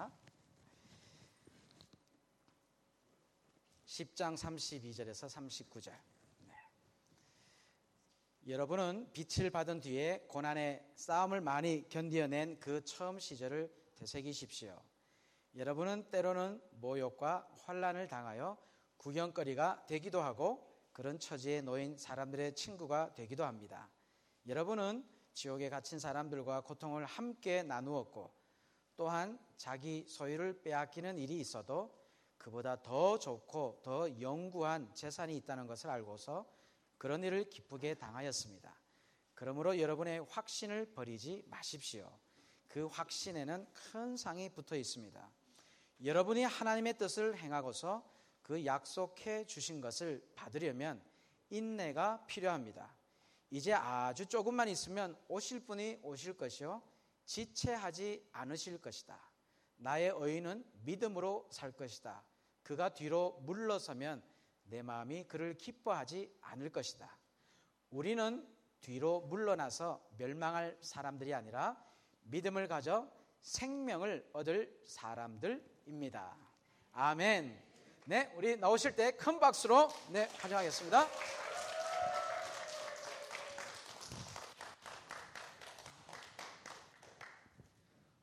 하겠습니다. 10장 32절에서 39절. 네. 여러분은 빛을 받은 뒤에 고난의 싸움을 많이 견디어낸 그 처음 시절을 되새기십시오. 여러분은 때로는 모욕과 환란을 당하여 구경거리가 되기도 하고 그런 처지에 놓인 사람들의 친구가 되기도 합니다. 여러분은 지옥에 갇힌 사람들과 고통을 함께 나누었고 또한 자기 소유를 빼앗기는 일이 있어도 그보다 더 좋고 더 영구한 재산이 있다는 것을 알고서 그런 일을 기쁘게 당하였습니다. 그러므로 여러분의 확신을 버리지 마십시오. 그 확신에는 큰 상이 붙어 있습니다. 여러분이 하나님의 뜻을 행하고서 그 약속해 주신 것을 받으려면 인내가 필요합니다. 이제 아주 조금만 있으면 오실 분이 오실 것이요. 지체하지 않으실 것이다. 나의 의인은 믿음으로 살 것이다. 그가 뒤로 물러서면 내 마음이 그를 기뻐하지 않을 것이다. 우리는 뒤로 물러나서 멸망할 사람들이 아니라 믿음을 가져 생명을 얻을 사람들입니다. 아멘. 네, 우리 나오실 때 큰 박수로 네, 환영하겠습니다.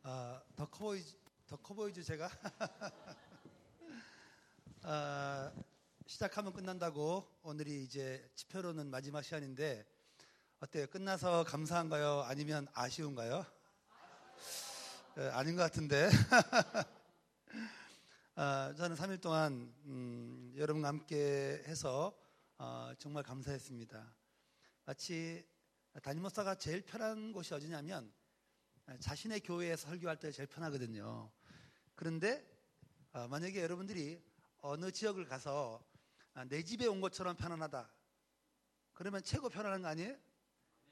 아, 더 커 보이죠, 더 커 보이죠 제가 아, 시작하면 끝난다고 오늘이 이제 집회로는 마지막 시간인데 어때요? 끝나서 감사한가요? 아니면 아쉬운가요? 에, 아닌 것 같은데 아, 저는 3일 동안 음, 여러분과 함께 해서 어, 정말 감사했습니다. 마치 담임 목사가 제일 편한 곳이 어디냐면 자신의 교회에서 설교할 때 제일 편하거든요. 그런데 어, 만약에 여러분들이 어느 지역을 가서 아, 내 집에 온 것처럼 편안하다. 그러면 최고 편안한 거 아니에요?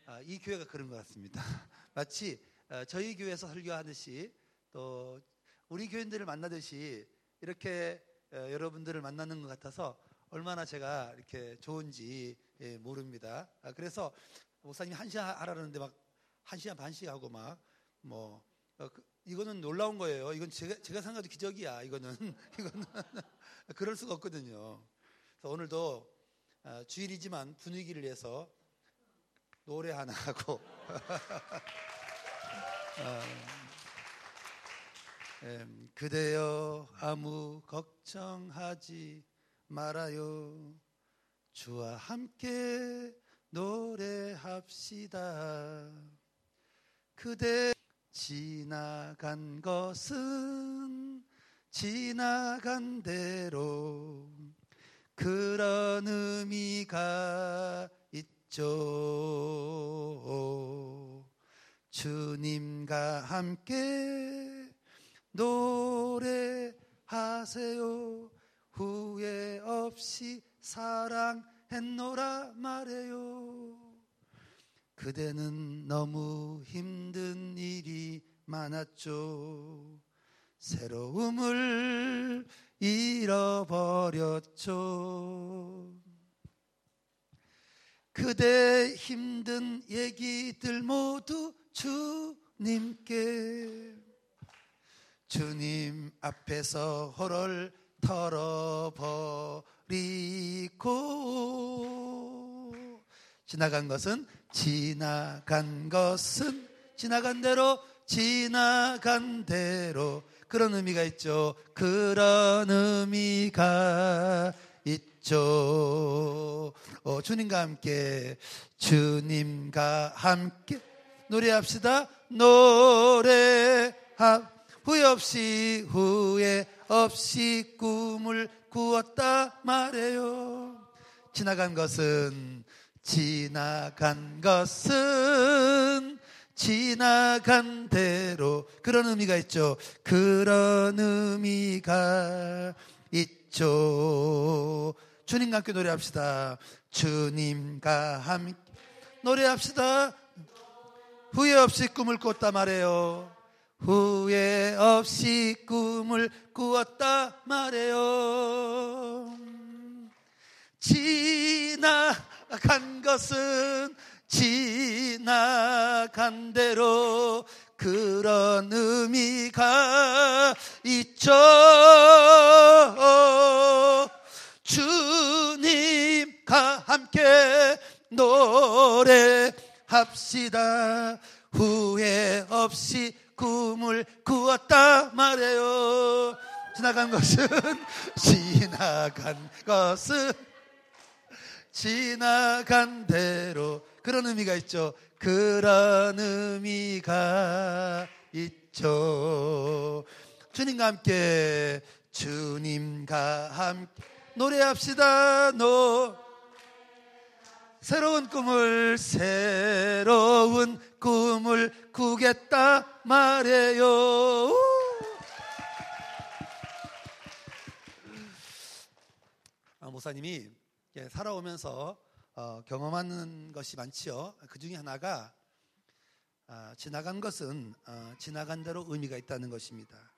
아, 이 교회가 그런 것 같습니다. 마치 어, 저희 교회에서 설교하듯이 또 우리 교인들을 만나듯이 이렇게 어, 여러분들을 만나는 것 같아서 얼마나 제가 이렇게 좋은지 예, 모릅니다. 아, 그래서 목사님이 한 시간 하라는데 막 한 시간 반씩 하고 막 뭐, 어, 그, 이거는 놀라운 거예요. 이건 제가, 제가 생각해도 기적이야. 이거는. 이거는. 그럴 수가 없거든요. 그래서 오늘도 어, 주일이지만 분위기를 위해서 노래 하나 하고. 어, 음, 그대여 아무 걱정하지 말아요. 주와 함께 노래합시다. 그대 지나간 것은 지나간 대로 그런 의미가 있죠. 주님과 함께 노래하세요. 후회 없이 사랑했노라 말해요. 그대는 너무 힘든 일이 많았죠. 새로움을 잃어버렸죠. 그대 힘든 얘기들 모두 주님께 주님 앞에서 호를 털어버리고 지나간 것은 지나간 것은 지나간 대로 지나간 대로 그런 의미가 있죠. 그런 의미가 있죠. 어, 주님과 함께 주님과 함께 노래합시다. 노래합 후회 없이 후회 없이 꿈을 꾸었다 말해요. 지나간 것은 지나간 것은 지나간 대로 그런 의미가 있죠. 그런 의미가 있죠. 주님과 함께 노래합시다. 주님과 함께 노래합시다. 후회 없이 꿈을 꿨다 말해요. 후회 없이 꿈을 꾸었다 말해요. 지나 간 것은 지나간 대로 그런 의미가 있죠. 주님과 함께 노래합시다. 후회 없이 꿈을 꾸었다 말해요. 지나간 것은 지나간 것은 지나간 대로 그런 의미가 있죠. 그런 의미가 있죠. 주님과 함께 주님과 함께 노래합시다. 노 새로운 꿈을 새로운 꿈을 꾸겠다 말해요. 아, 목사님이 살아오면서 어, 경험하는 것이 많지요. 그 중에 하나가 아, 지나간 것은 어, 지나간 대로 의미가 있다는 것입니다.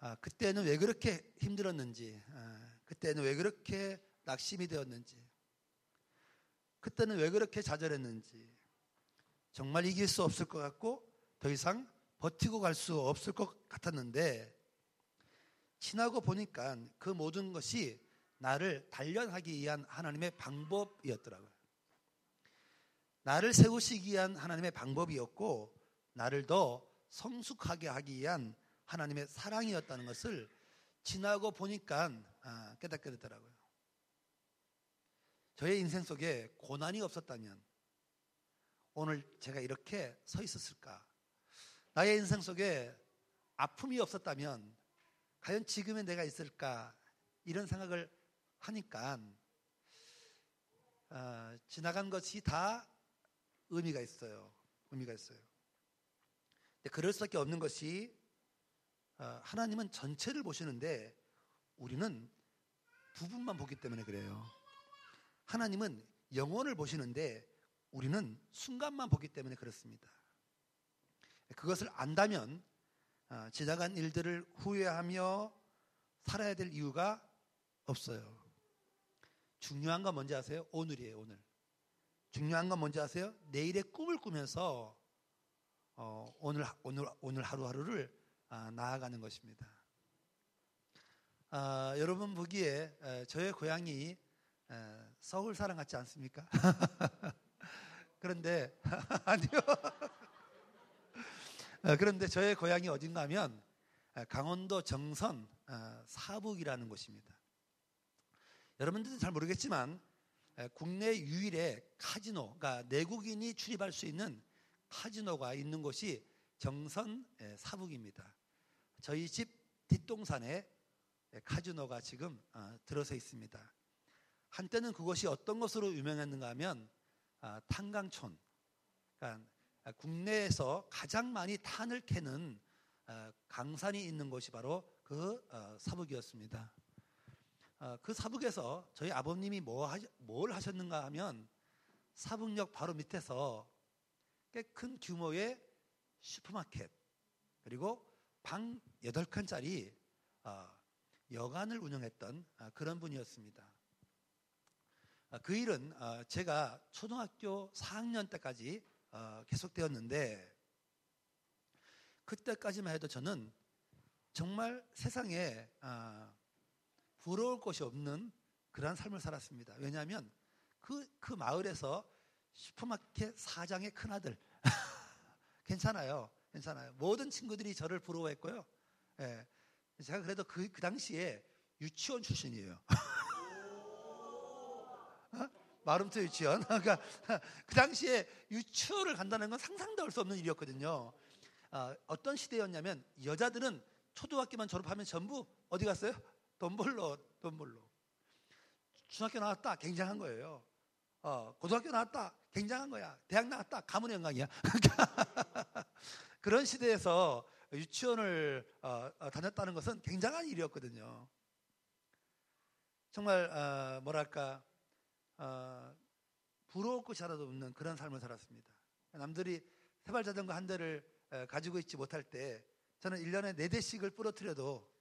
아, 그때는 왜 그렇게 힘들었는지, 아, 그때는 왜 그렇게 낙심이 되었는지, 그때는 왜 그렇게 좌절했는지, 정말 이길 수 없을 것 같고 더 이상 버티고 갈 수 없을 것 같았는데 지나고 보니까 그 모든 것이 나를 단련하기 위한 하나님의 방법이었더라고요. 나를 세우시기 위한 하나님의 방법이었고 나를 더 성숙하게 하기 위한 하나님의 사랑이었다는 것을 지나고 보니까 아, 깨닫게 되더라고요. 저의 인생 속에 고난이 없었다면 오늘 제가 이렇게 서 있었을까? 나의 인생 속에 아픔이 없었다면 과연 지금의 내가 있을까? 이런 생각을 하니까 어, 지나간 것이 다 의미가 있어요. 의미가 있어요. 근데 그럴 수밖에 없는 것이 어, 하나님은 전체를 보시는데 우리는 부분만 보기 때문에 그래요. 하나님은 영혼을 보시는데 우리는 순간만 보기 때문에 그렇습니다. 그것을 안다면 어, 지나간 일들을 후회하며 살아야 될 이유가 없어요. 중요한 건 뭔지 아세요? 오늘이에요, 오늘. 중요한 건 뭔지 아세요? 내일의 꿈을 꾸면서 어, 오늘 오늘 오늘 하루하루를 아, 나아가는 것입니다. 아, 여러분 보기에 에, 저의 고향이 에, 서울 사람 같지 않습니까? 그런데 아니요. 어, 그런데 저의 고향이 어딘가 하면 강원도 정선 어, 사북이라는 곳입니다. 여러분들도 잘 모르겠지만 국내 유일의 카지노, 그러니까 내국인이 출입할 수 있는 카지노가 있는 곳이 정선 사북입니다. 저희 집 뒷동산에 카지노가 지금 어, 들어서 있습니다. 한때는 그것이 어떤 것으로 유명했는가 하면 아, 탄강촌, 그러니까 국내에서 가장 많이 탄을 캐는 아, 강산이 있는 곳이 바로 그 어, 사북이었습니다. 어, 그 사북에서 저희 아버님이 뭐뭘 하셨는가 하면 사북역 바로 밑에서 꽤 큰 규모의 슈퍼마켓 그리고 방 8칸짜리 어, 여관을 운영했던 그런 분이었습니다. 아, 그 일은 아, 제가 초등학교 4학년 때까지 어, 계속되었는데 그때까지만 해도 저는 정말 세상에 아, 부러울 것이 없는 그러한 삶을 살았습니다. 왜냐하면 그, 그 마을에서 슈퍼마켓 사장의 큰아들 괜찮아요. 괜찮아요. 모든 친구들이 저를 부러워했고요. 예. 제가 그래도 그, 그 당시에 유치원 출신이에요. 마름트 유치원. 그러니까 그 당시에 유치원을 간다는 건 상상도 할 수 없는 일이었거든요. 어, 어떤 시대였냐면 여자들은 초등학교만 졸업하면 전부 어디 갔어요? 돈 벌러, 돈 벌러. 중학교 나왔다, 굉장한 거예요. 어, 고등학교 나왔다, 굉장한 거야. 대학 나왔다, 가문의 영광이야. 그런 시대에서 유치원을 어, 어, 다녔다는 것은 굉장한 일이었거든요. 정말 어, 뭐랄까 어, 부러울 것이 하나도 없는 그런 삶을 살았습니다. 남들이 세발 자전거 한 대를 가지고 있지 못할 때 저는 1년에 4대씩을 부러뜨려도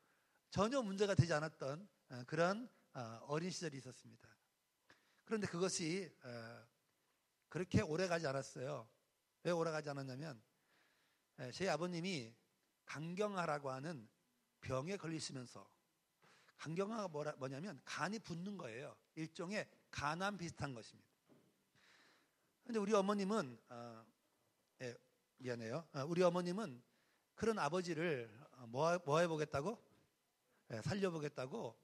전혀 문제가 되지 않았던 어, 그런 어, 어린 시절이 있었습니다. 그런데 그것이 그렇게 오래 가지 않았어요. 왜 오래 가지 않았냐면 제 아버님이 강경하라고 하는 병에 걸리시면서 간경화가 뭐라, 뭐냐면 간이 붓는 거예요. 일종의 간암 비슷한 것입니다. 근데 우리 어머님은 어, 예, 미안해요. 어, 우리 어머님은 그런 아버지를 어, 뭐, 뭐 해보겠다고? 예, 살려보겠다고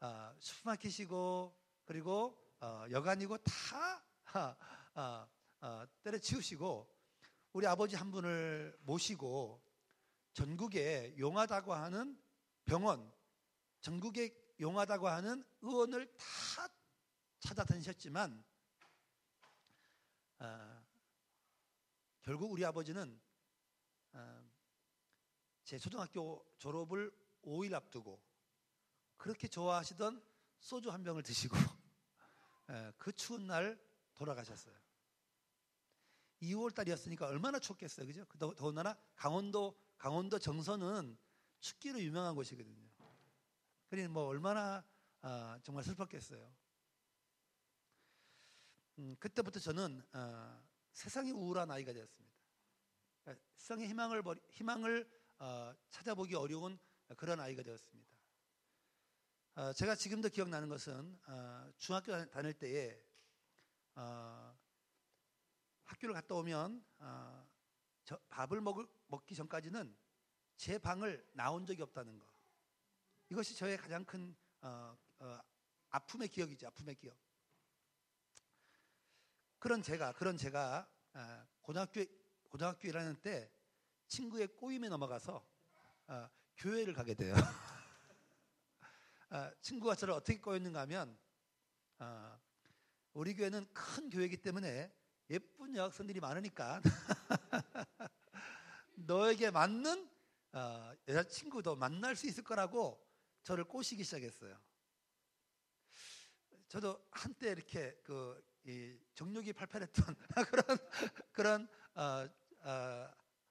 어, 슈퍼마켓이고 그리고 어, 여간이고 다 어, 어, 때려치우시고 우리 아버지 한 분을 모시고 전국에 용하다고 하는 병원, 전국에 용하다고 하는 의원을 다 찾아다니셨지만 어, 결국 우리 아버지는 어, 제 초등학교 졸업을 5일 앞두고 그렇게 좋아하시던 소주 한 병을 드시고 어, 그 추운 날 돌아가셨어요. 2월 달이었으니까 얼마나 춥겠어요, 그죠? 더군다나 강원도 강원도 정선은 춥기로 유명한 곳이거든요. 그러니 뭐 얼마나 어, 정말 슬펐겠어요. 음, 그때부터 저는 어, 세상이 우울한 아이가 되었습니다. 그러니까 세상의 희망을 희망을 어, 찾아보기 어려운 그런 아이가 되었습니다. 어, 제가 지금도 기억나는 것은 어, 중학교 다닐 때에 어, 학교를 갔다 오면 어, 밥을 먹을, 먹기 전까지는 제 방을 나온 적이 없다는 거. 이것이 저의 가장 큰 어, 어, 아픔의 기억이죠. 아픔의 기억. 그런 제가 그런 제가 어, 고등학교 고등학교 1학년 때 친구의 꼬임에 넘어가서 어, 교회를 가게 돼요. 어, 친구가 저를 어떻게 꼬였는가 하면 어, 우리 교회는 큰 교회이기 때문에 예쁜 여학생들이 많으니까 너에게 맞는 어, 여자친구도 만날 수 있을 거라고 저를 꼬시기 시작했어요. 저도 한때 이렇게 그 정력이 팔팔했던 그런 그런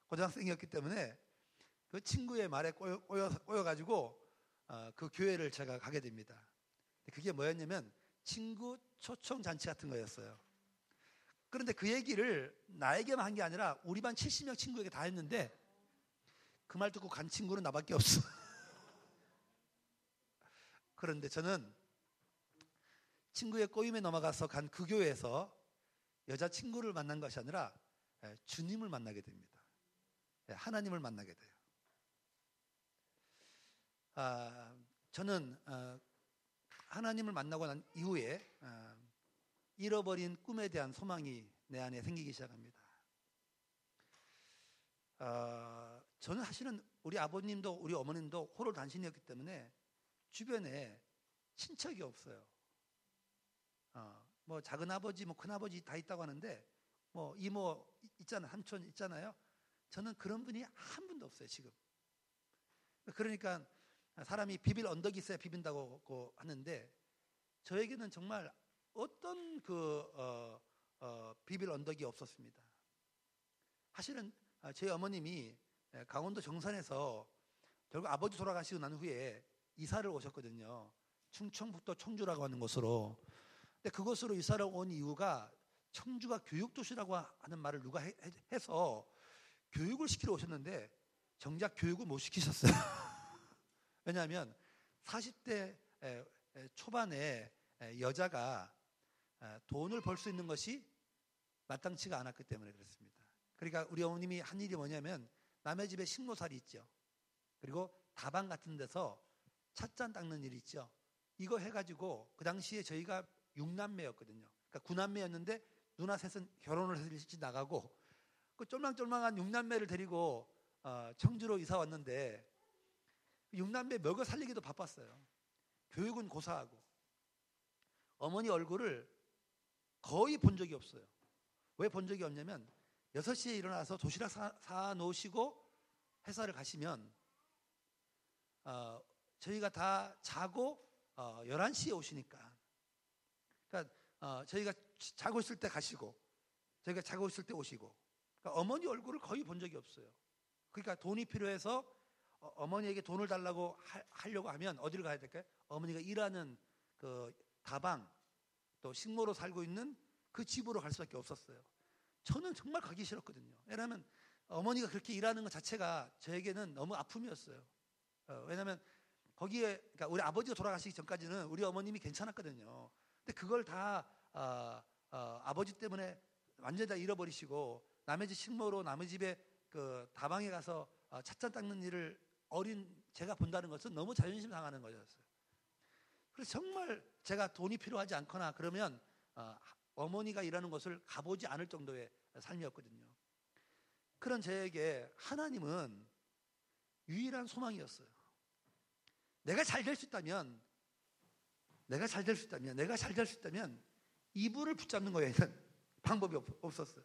고등학생이었기 때문에 그 친구의 말에 꼬여, 꼬여, 꼬여 가지고 어, 그 교회를 제가 가게 됩니다. 그게 뭐였냐면 친구 초청 잔치 같은 거였어요. 그런데 그 얘기를 나에게만 한 게 아니라 우리 반 70명 친구에게 다 했는데 그 말 듣고 간 친구는 나밖에 없어. 그런데 저는 친구의 꼬임에 넘어가서 간 그 교회에서 여자친구를 만난 것이 아니라 예, 주님을 만나게 됩니다. 예, 하나님을 만나게 돼요. 아, 저는 어, 하나님을 만나고 난 이후에 어, 잃어버린 꿈에 대한 소망이 내 안에 생기기 시작합니다. 어, 저는 사실은 우리 아버님도 우리 어머님도 호로 단신이었기 때문에 주변에 친척이 없어요. 어, 뭐 작은 아버지, 뭐 큰 아버지 다 있다고 하는데 뭐 이모 있잖아, 삼촌 있잖아요. 저는 그런 분이 한 분도 없어요 지금. 그러니까 사람이 비빌 언덕이 있어야 비빈다고 하는데 저에게는 정말 어떤 그 어, 어, 비빌 언덕이 없었습니다. 사실은 아, 제 어머님이 예, 강원도 정선에서 결국 아버지 돌아가시고 난 후에 이사를 오셨거든요. 충청북도 청주라고 하는 곳으로. 근데 그곳으로 이사를 온 이유가 청주가 교육도시라고 하는 말을 누가 해, 서 교육을 시키러 오셨는데 정작 교육을 못 시키셨어요. 왜냐하면 40대 초반에 여자가 돈을 벌 수 있는 것이 마땅치가 않았기 때문에 그렇습니다. 그러니까 우리 어머님이 한 일이 뭐냐면 남의 집에 식모살이 있죠. 그리고 다방 같은 데서 찻잔 닦는 일이 있죠. 이거 해가지고 그 당시에 저희가 6남매였거든요. 그러니까 9남매였는데 누나 셋은 결혼을 해서 일찍 나가고 그 쫄망쫄망한 6남매를 데리고 어, 청주로 이사 왔는데 6남매 먹여 살리기도 바빴어요. 교육은 고사하고 어머니 얼굴을 거의 본 적이 없어요. 왜 본 적이 없냐면 6시에 일어나서 도시락 사, 사 놓으시고 회사를 가시면 어, 저희가 다 자고 어, 11시에 오시니까 그러니까 어, 저희가 자고 있을 때 가시고 저희가 자고 있을 때 오시고 그러니까 어머니 얼굴을 거의 본 적이 없어요. 그러니까 돈이 필요해서 어, 머니에게 돈을 달라고 하, 려고 하면 어디를 가야 될까요? 어머니가 일하는 그 다방 또 식모로 살고 있는 그 집으로 갈 수밖에 없었어요. 저는 정말 가기 싫었거든요. 왜냐하면 어머니가 그렇게 일하는 것 자체가 저에게는 너무 아픔이었어요. 어, 왜냐하면 거기에 그러니까 우리 아버지가 돌아가시기 전까지는 우리 어머님이 괜찮았거든요. 근데 그걸 다 어, 어, 아버지 때문에 완전히 다 잃어버리시고 남의 집 식모로 남의 집에 그 다방에 가서 어, 찻잔 닦는 일을 어린 제가 본다는 것은 너무 자존심 상하는 거였어요. 그래서 정말 제가 돈이 필요하지 않거나 그러면 어, 어머니가 일하는 것을 가보지 않을 정도의 삶이었거든요. 그런 저에게 하나님은 유일한 소망이었어요. 내가 잘 될 수 있다면, 내가 잘 될 수 있다면, 내가 잘 될 수 있다면 이불을 붙잡는 거에는 방법이 없, 었어요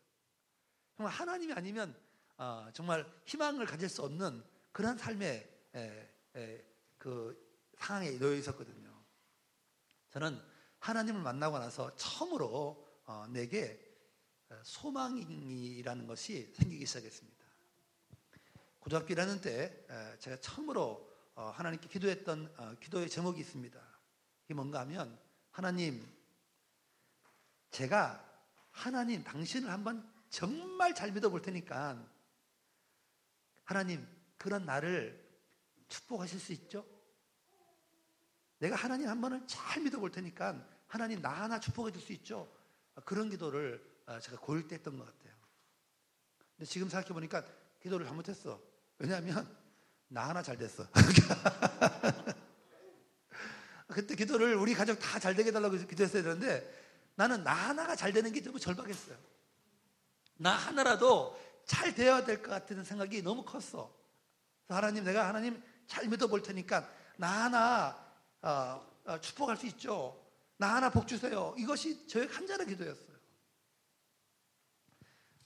정말 하나님이 아니면 어, 정말 희망을 가질 수 없는 그런 삶의 에, 에, 그 상황에 놓여 있었거든요. 저는 하나님을 만나고 나서 처음으로 어, 내게 소망이라는 것이 생기기 시작했습니다. 고등학교 1학년 때 제가 처음으로 어, 하나님께 기도했던 어, 기도의 제목이 있습니다. 이게 뭔가 하면 하나님 제가 하나님 당신을 한번 정말 잘 믿어 볼 테니까 하나님 그런 나를 축복하실 수 있죠? 내가 하나님 한 번은 잘 믿어볼 테니까 하나님 나 하나 축복해 줄 수 있죠? 그런 기도를 어, 제가 고1 때 했던 것 같아요. 근데 지금 생각해 보니까 기도를 잘못했어. 왜냐하면 나 하나 잘 됐어. 그때 기도를 우리 가족 다 잘 되게 해달라고 기도했어야 되는데 나는 나 하나가 잘 되는 게 너무 절박했어요. 나 하나라도 잘 되어야 될 것 같은 생각이 너무 컸어. 하나님, 내가 하나님 잘 믿어볼 테니까 나 하나 어, 어, 축복할 수 있죠. 나 하나 복 주세요. 이것이 저의 간절한 기도였어요.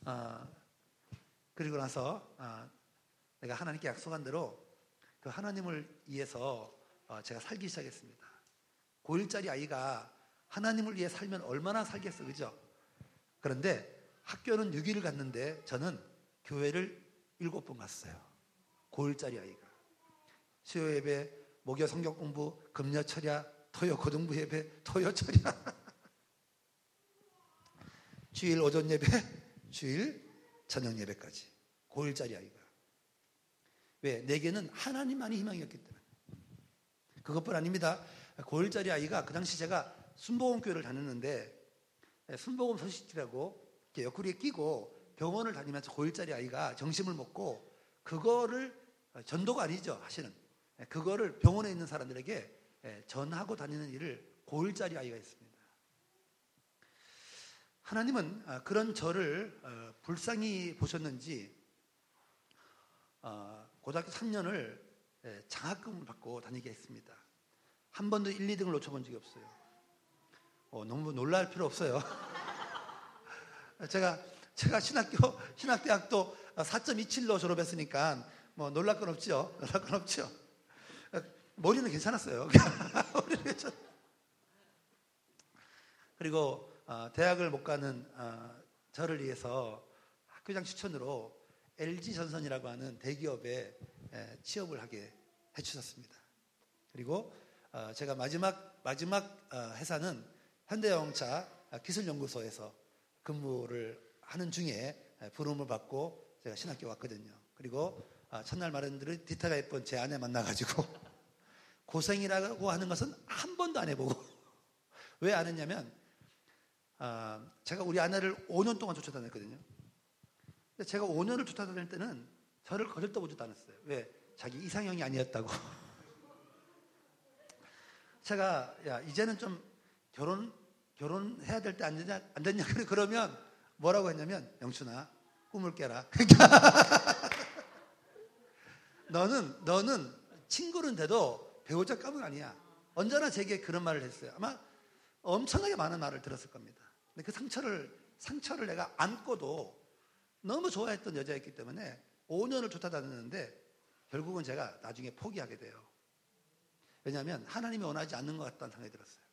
어, 그리고 나서 어, 내가 하나님께 약속한 대로 그 하나님을 위해서 어, 제가 살기 시작했습니다. 고1짜리 아이가 하나님을 위해 살면 얼마나 살겠어, 그죠? 그런데 학교는 6일을 갔는데 저는 교회를 7번 갔어요. 고1짜리 아이가. 수요 예배, 목요 성경 공부, 금요 철야, 토요 고등부 예배, 토요 철야. 주일 오전 예배, 주일 저녁 예배까지. 고1짜리 아이가. 왜? 내게는 하나님만이 희망이었기 때문에. 그것뿐 아닙니다. 고1짜리 아이가 그 당시 제가 순복음 교회를 다녔는데 예, 순복음 소식지라고 옆구리에 끼고 병원을 다니면서 고1짜리 아이가 정심을 먹고 그거를 어, 전도가 아니죠 하시는 예, 그거를 병원에 있는 사람들에게 예, 전하고 다니는 일을 고1짜리 아이가 했습니다. 하나님은 아, 그런 저를 어, 불쌍히 보셨는지 어, 고등학교 3년을 장학금을 받고 다니게 했습니다. 한 번도 1, 2등을 놓쳐본 적이 없어요. 어, 너무 놀랄 필요 없어요. 제가 제가 신학교 신학대학도 4.27로 졸업했으니까 뭐 놀랄 건 없죠. 놀랄 건 없죠. 머리는 괜찮았어요. 머리는 괜찮. 그리고 어, 대학을 못 가는 어, 저를 위해서 학교장 추천으로 LG 전선이라고 하는 대기업에 에, 취업을 하게 해주셨습니다. 그리고 어, 제가 마지막 마지막 어, 회사는 현대자동차 기술연구소에서 근무를 하는 중에 부름을 받고 제가 신학교 왔거든요. 그리고 아, 첫날 말씀드린 디타가 예쁜 제 아내 만나가지고 고생이라고 하는 것은 한 번도 안 해보고 왜 안 했냐면 아, 제가 우리 아내를 5년 동안 쫓아다녔거든요. 근데 제가 5년을 쫓아다닐 때는 저를 거절도 보지도 않았어요. 왜? 자기 이상형이 아니었다고. 제가 야 이제는 좀 결혼 결혼해야 될 때 안 되냐, 안 됐냐, 그러면 뭐라고 했냐면, 영춘아, 꿈을 깨라. 너는, 너는 친구는 돼도 배우자 값은 아니야. 언제나 제게 그런 말을 했어요. 아마 엄청나게 많은 말을 들었을 겁니다. 근데 그 상처를, 상처를 내가 안고도 너무 좋아했던 여자였기 때문에 5년을 쫓아다녔는데 결국은 제가 나중에 포기하게 돼요. 왜냐하면 하나님이 원하지 않는 것 같다는 생각이 들었어요.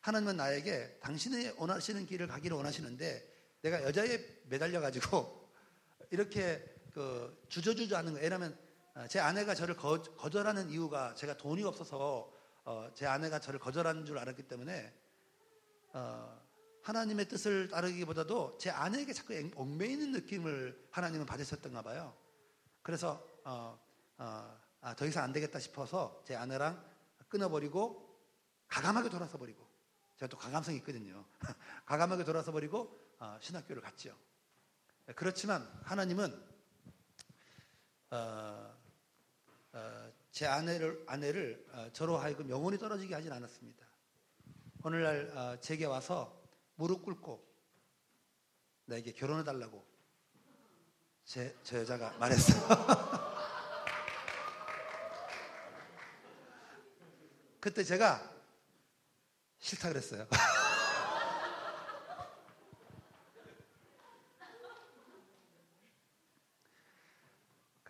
하나님은 나에게 당신이 원하시는 길을 가기를 원하시는데 내가 여자에 매달려 가지고 이렇게 그 주저주저 하는 거. 왜냐하면 어, 제 아내가 저를 거, 절하는 이유가 제가 돈이 없어서 어, 제 아내가 저를 거절하는 줄 알았기 때문에 어, 하나님의 뜻을 따르기보다도 제 아내에게 자꾸 얽매이는 느낌을 하나님은 받으셨던가 봐요. 그래서 어, 어, 아, 더 이상 안 되겠다 싶어서 제 아내랑 끊어버리고 가감하게 돌아서 버리고 제가 또 가감성이 있거든요. 가감하게 돌아서 버리고 어, 신학교를 갔죠. 그렇지만 하나님은 어, 어, 제 아내를 아내를 어, 저로 하여금 영원히 떨어지게 하진 않았습니다. 오늘날 어, 제게 와서 무릎 꿇고 나에게 결혼해 달라고 제, 저 여자가 말했어요. 그때 제가 싫다 그랬어요.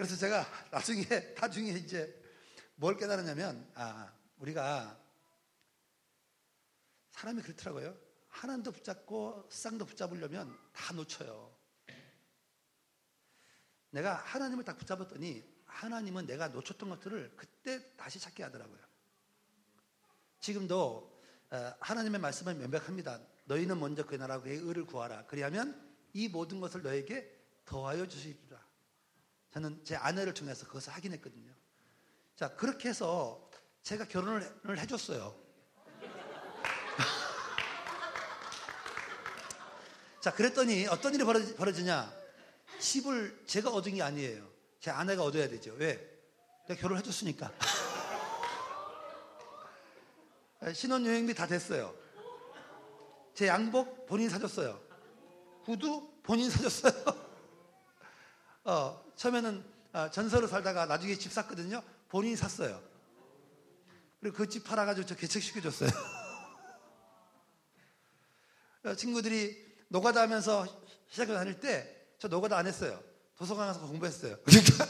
그래서 제가 나중에 나중에 이제 뭘 깨달았냐면 아 우리가 사람이 그렇더라고요. 하나님도 붙잡고 쌍도 붙잡으려면 다 놓쳐요. 내가 하나님을 딱 붙잡았더니 하나님은 내가 놓쳤던 것들을 그때 다시 찾게 하더라고요. 지금도 어, 하나님의 말씀은 명백합니다. 너희는 먼저 그 나라 그의 의를 구하라. 그리하면 이 모든 것을 너에게 더하여 주시리라. 저는 제 아내를 통해서 그것을 확인했거든요. 자, 그렇게 해서 제가 결혼을 해줬어요. 자, 그랬더니 어떤 일이 벌어지냐? 집을 제가 얻은 게 아니에요. 제 아내가 얻어야 되죠. 왜? 내가 결혼을 해줬으니까. 신혼여행비 다 됐어요. 제 양복 본인 사줬어요. 구두 본인 사줬어요. 어, 처음에는 어, 전설로 살다가 나중에 집 샀거든요. 본인이 샀어요. 그리고 그 집 팔아가지고 저 개척시켜줬어요. 어, 친구들이 노가다 하면서 시작해 다닐 때 저 노가다 안 했어요. 도서관 가서 공부했어요. 그러니까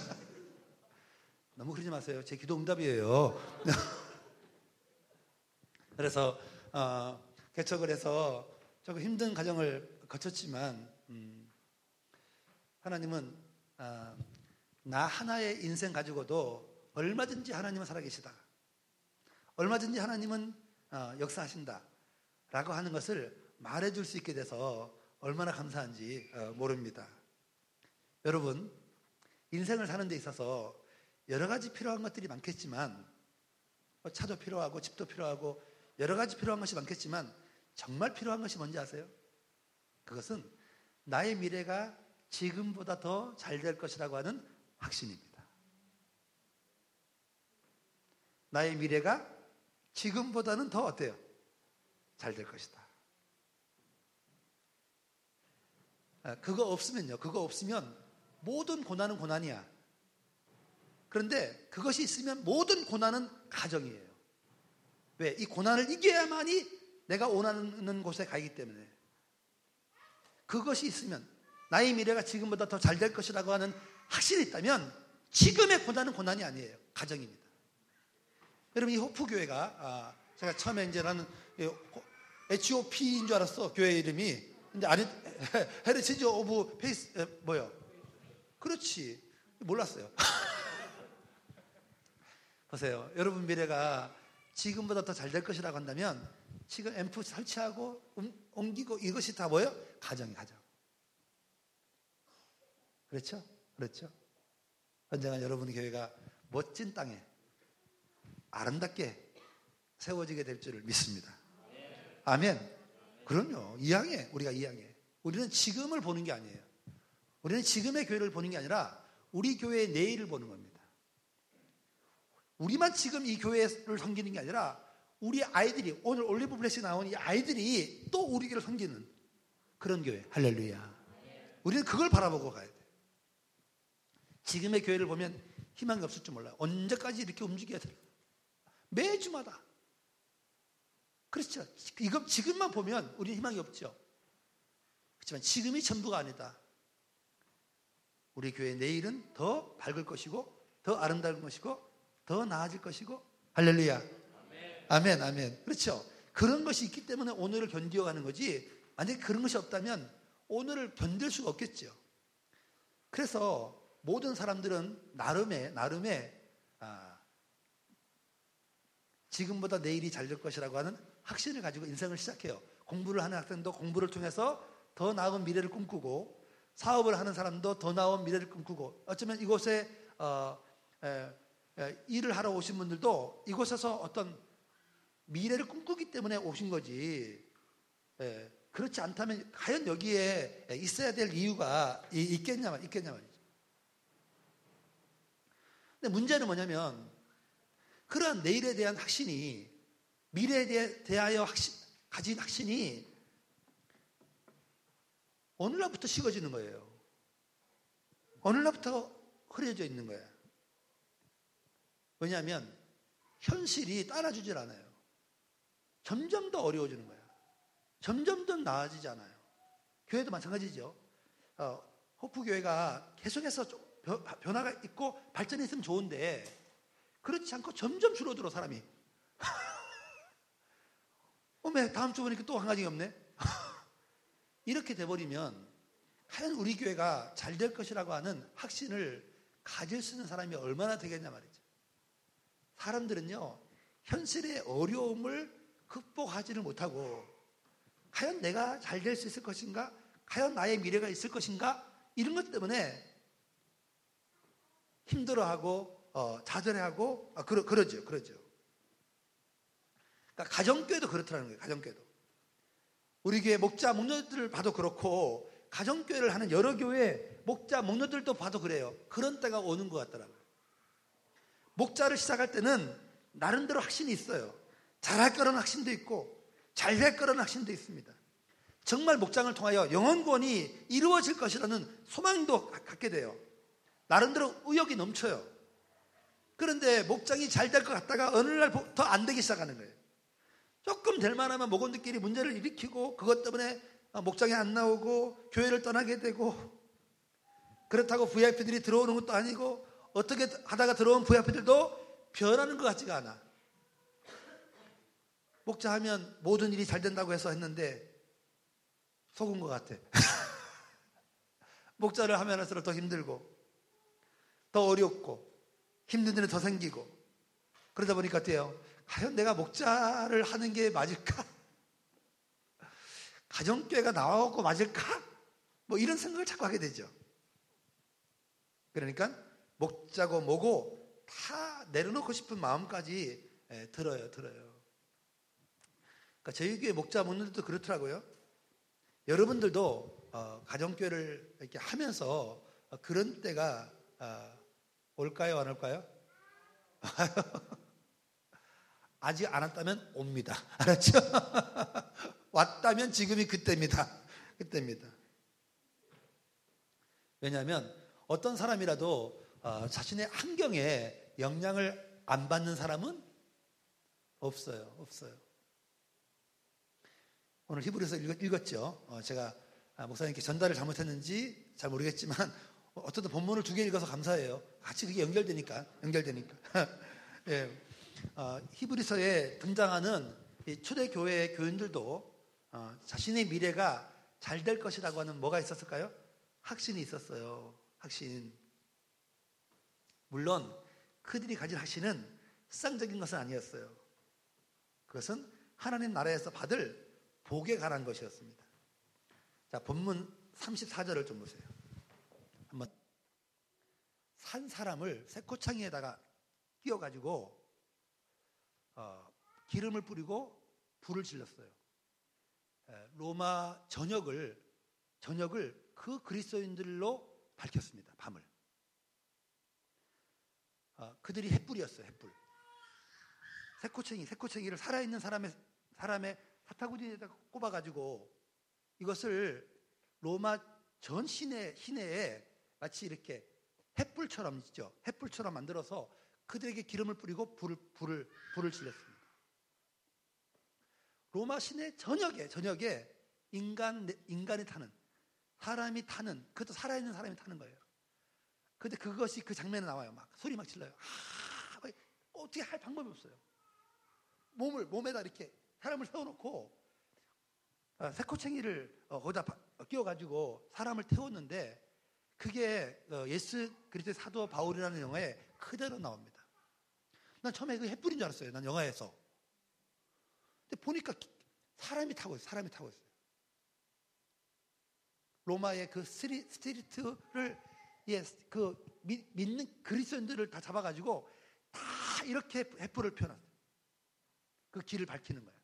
너무 그러지 마세요. 제 기도 응답이에요. 그래서 어, 개척을 해서 조금 힘든 과정을 거쳤지만 음, 하나님은 어, 나 하나의 인생 가지고도 얼마든지 하나님은 살아계시다. 얼마든지 하나님은 어, 역사하신다. 라고 하는 것을 말해줄 수 있게 돼서 얼마나 감사한지 어, 모릅니다. 여러분, 인생을 사는 데 있어서 여러 가지 필요한 것들이 많겠지만, 뭐 차도 필요하고 집도 필요하고 여러 가지 필요한 것이 많겠지만, 정말 필요한 것이 뭔지 아세요? 그것은 나의 미래가 지금보다 더 잘 될 것이라고 하는 확신입니다. 나의 미래가 지금보다는 더 어때요? 잘 될 것이다. 아, 그거 없으면요. 그거 없으면 모든 고난은 고난이야. 그런데 그것이 있으면 모든 고난은 과정이에요. 왜? 이 고난을 이겨야만이 내가 원하는 곳에 가기 때문에. 그것이 있으면 나의 미래가 지금보다 더 잘 될 것이라고 하는 확신이 있다면 지금의 고난은 고난이 아니에요. 과정입니다. 여러분 이 호프 교회가 아, 제가 처음에 이제 나는 HOPE인 줄 알았어 교회 이름이 근데 아니 Heritage of Faith 에, 뭐요? 그렇지 몰랐어요. 보세요. 여러분 미래가 지금보다 더 잘 될 것이라고 한다면 지금 앰프 설치하고 옮기고 이것이 다 뭐예요? 가정이 가정. 그렇죠? 그렇죠? 언젠가 여러분의 교회가 멋진 땅에 아름답게 세워지게 될 줄을 믿습니다. 아멘. 그럼요. 이양해. 우리가 이양해. 우리는 지금을 보는 게 아니에요. 우리는 지금의 교회를 보는 게 아니라 우리 교회의 내일을 보는 겁니다. 우리만 지금 이 교회를 섬기는 게 아니라 우리 아이들이 오늘 올리브 블레스에 나온 이 아이들이 또 우리 교회를 섬기는 그런 교회. 할렐루야. 우리는 그걸 바라보고 가야 돼. 지금의 교회를 보면 희망이 없을 줄 몰라요. 언제까지 이렇게 움직여야 돼? 매주마다 그렇죠. 이거 지금만 보면 우리는 희망이 없죠. 그렇지만 지금이 전부가 아니다. 우리 교회 내일은 더 밝을 것이고 더 아름다울 것이고 더 나아질 것이고 할렐루야. 아멘, 아멘. 그렇죠. 그런 것이 있기 때문에 오늘을 견디어가는 거지. 만약에 그런 것이 없다면 오늘을 견딜 수가 없겠죠. 그래서 모든 사람들은 나름의 나름의 아, 지금보다 내일이 잘 될 것이라고 하는 확신을 가지고 인생을 시작해요. 공부를 하는 학생도 공부를 통해서 더 나은 미래를 꿈꾸고 사업을 하는 사람도 더 나은 미래를 꿈꾸고 어쩌면 이곳에 어, 에, 예, 일을 하러 오신 분들도 이곳에서 어떤 미래를 꿈꾸기 때문에 오신 거지. 예, 그렇지 않다면 과연 여기에 있어야 될 이유가 있겠냐, 있겠냐 말이죠. 근데 문제는 뭐냐면 그러한 내일에 대한 확신이 미래에 대하여 확신, 가진 확신이 어느 날부터 식어지는 거예요. 어느 날부터 흐려져 있는 거예요. 왜냐하면 현실이 따라주질 않아요. 점점 더 어려워지는 거예요. 점점 더 나아지지 않아요. 교회도 마찬가지죠. 어, 호프교회가 계속해서 변화가 있고 발전이 있으면 좋은데 그렇지 않고 점점 줄어들어 사람이. 어메 다음 주 보니까 또 한 가지가 없네. 이렇게 돼버리면 과연 우리 교회가 잘 될 것이라고 하는 확신을 가질 수 있는 사람이 얼마나 되겠냐 말이죠. 사람들은요, 현실의 어려움을 극복하지를 못하고, 과연 내가 잘 될 수 있을 것인가? 과연 나의 미래가 있을 것인가? 이런 것 때문에 힘들어하고, 어, 좌절해하고, 아, 그러, 그러죠, 그러죠. 그러니까 가정교회도 그렇더라는 거예요, 가정교회도. 우리 교회 목자, 목녀들을 봐도 그렇고, 가정교회를 하는 여러 교회 목자, 목녀들도 봐도 그래요. 그런 때가 오는 것 같더라고요. 목자를 시작할 때는 나름대로 확신이 있어요. 잘할 거라는 확신도 있고, 잘될 거라는 확신도 있습니다. 정말 목장을 통하여 영원권이 이루어질 것이라는 소망도 갖게 돼요. 나름대로 의욕이 넘쳐요. 그런데 목장이 잘 될 것 같다가 어느 날더안 되기 시작하는 거예요. 조금 될 만하면 목원들끼리 문제를 일으키고 그것 때문에 목장에 안 나오고 교회를 떠나게 되고 그렇다고 VIP들이 들어오는 것도 아니고 어떻게 하다가 들어온 VIP들도 변하는 것 같지가 않아. 목자 하면 모든 일이 잘 된다고 해서 했는데 속은 것 같아. 목자를 하면 할수록 더 힘들고 더 어렵고 힘든 일이 더 생기고 그러다 보니까 어때요? 과연 내가 목자를 하는 게 맞을까? 가정교회가 나오고 맞을까? 뭐 이런 생각을 자꾸 하게 되죠. 그러니까 목자고 뭐고 다 내려놓고 싶은 마음까지 예, 들어요, 들어요. 그러니까 저희 교회 목자 목들도 그렇더라고요. 여러분들도 어, 가정교회를 이렇게 하면서 어, 그런 때가 어, 올까요, 안 올까요? 아직 안 왔다면 옵니다. 알았죠? 왔다면 지금이 그때입니다. 그때입니다. 왜냐하면 어떤 사람이라도 어, 자신의 환경에 영향을 안 받는 사람은 없어요. 없어요. 오늘 히브리서 읽었, 죠 어, 제가 아, 목사님께 전달을 잘못했는지 잘 모르겠지만 어쨌든 본문을 두 개 읽어서 감사해요. 같이 그게 연결되니까 연결되니까. 예. 어, 히브리서에 등장하는 초대교회 교인들도 어, 자신의 미래가 잘 될 것이라고 하는 뭐가 있었을까요? 확신이 있었어요. 확신. 물론 그들이 가진 확신은 수상적인 것은 아니었어요. 그것은 하나님 나라에서 받을 복에 관한 것이었습니다. 자, 본문 34절을 좀 보세요. 산 사람을 새코창이에다가 끼워가지고 어, 기름을 뿌리고 불을 질렀어요. 로마 전역을 전역을 그 그리스도인들로 밝혔습니다. 밤을. 어, 그들이 햇불이었어요. 햇불. 새코챙이, 새코챙이를 살아있는 사람의 사람의 사타구니에다 꼽아가지고 이것을 로마 전 시내 시내에 마치 이렇게 햇불처럼 있죠. 햇불처럼 만들어서 그들에게 기름을 뿌리고 불을 불을 불을 질렀습니다. 로마 시내 전역에 전역에 인간 인간이 타는 사람이 타는 그것도 살아 있는 사람이 타는 거예요. 근데 그것이 그 장면에 나와요. 막 소리 막 질러요. 아, 어떻게 할 방법이 없어요. 몸을 몸에다 이렇게 사람을 세워놓고 어, 쇠꼬챙이를 어, 거기다 끼워가지고 사람을 태웠는데 그게 어, 예수 그리스도의 사도 바울이라는 영화에 그대로 나옵니다. 난 처음에 그 횃불인 줄 알았어요. 난 영화에서. 근데 보니까 사람이 타고 있어요. 사람이 타고 있어요. 로마의 그 stree, street를 예, 그 믿는 그리스도인들을 다 잡아가지고 다 이렇게 횃불을 켜놨어요. 그 길을 밝히는 거예요.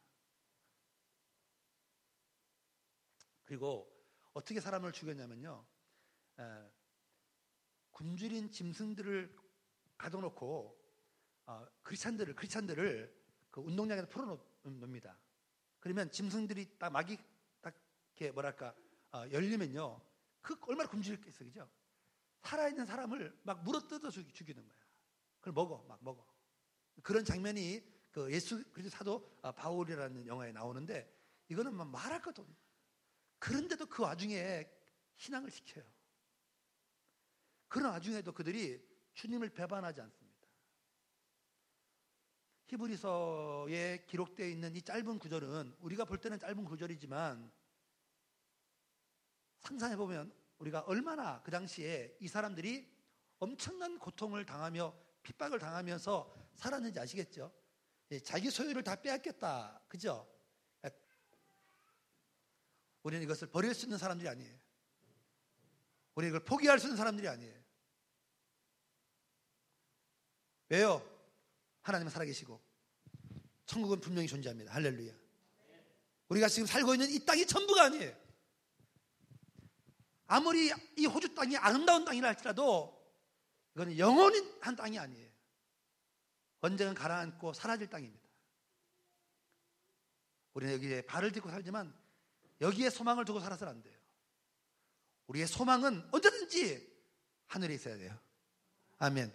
그리고 어떻게 사람을 죽였냐면요. 에, 굶주린 짐승들을 가둬놓고 어, 크리스찬들을 크리스찬들을 그 운동장에서 풀어놓습니다. 그러면 짐승들이 딱 막이 딱 이렇게 뭐랄까 어, 열리면요, 그 얼마나 굶주렸겠어, 그죠? 살아있는 사람을 막 물어뜯어 죽이는 거야. 그걸 먹어, 막 먹어. 그런 장면이 그 예수 그리스도 사도 아, 바울이라는 영화에 나오는데 이거는 막 말할 것도 없는 그런데도 그 와중에 신앙을 지켜요. 그런 와중에도 그들이 주님을 배반하지 않습니다. 히브리서에 기록되어 있는 이 짧은 구절은 우리가 볼 때는 짧은 구절이지만 상상해 보면 우리가 얼마나 그 당시에 이 사람들이 엄청난 고통을 당하며 핍박을 당하면서 살았는지 아시겠죠? 예, 자기 소유를 다 빼앗겼다. 그죠? 우리는 이것을 버릴 수 있는 사람들이 아니에요. 우리는 이걸 포기할 수 있는 사람들이 아니에요. 왜요? 하나님은 살아계시고 천국은 분명히 존재합니다. 할렐루야. 우리가 지금 살고 있는 이 땅이 전부가 아니에요. 아무리 이 호주 땅이 아름다운 땅이라 할지라도 이거는 영원히 한 땅이 아니에요. 언젠간 가라앉고 사라질 땅입니다. 우리는 여기에 발을 딛고 살지만 여기에 소망을 두고 살아서는 안 돼요. 우리의 소망은 언제든지 하늘에 있어야 돼요. 아멘.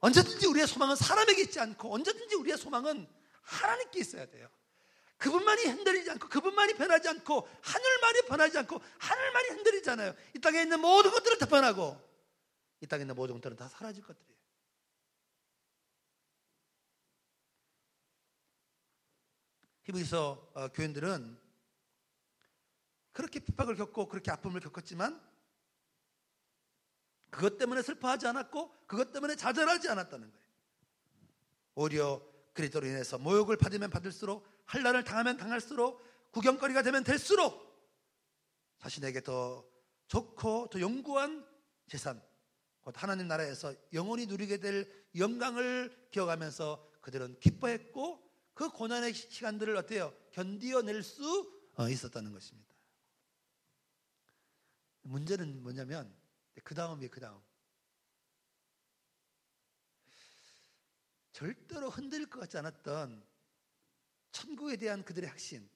언제든지 우리의 소망은 사람에게 있지 않고 언제든지 우리의 소망은 하나님께 있어야 돼요. 그분만이 흔들리지 않고 그분만이 변하지 않고 하늘만이 변하지 않고 하늘만이 흔들리잖아요. 이 땅에 있는 모든 것들은 다 변하고 이 땅에 있는 모든 것들은 다 사라질 것들이에요. 히브리서 어, 교인들은 그렇게 핍박을 겪고 그렇게 아픔을 겪었지만 그것 때문에 슬퍼하지 않았고 그것 때문에 좌절하지 않았다는 거예요. 오히려 그리스도로 인해서 모욕을 받으면 받을수록 한란을 당하면 당할수록 구경거리가 되면 될수록 자신에게 더 좋고 더 영구한 재산, 곧 하나님 나라에서 영원히 누리게 될 영광을 기억하면서 그들은 기뻐했고 그 고난의 시간들을 어때요? 견디어낼 수 어, 있었다는 것입니다. 문제는 뭐냐면 그 다음이 그 다음. 절대로 흔들릴 것 같지 않았던 천국에 대한 그들의 확신,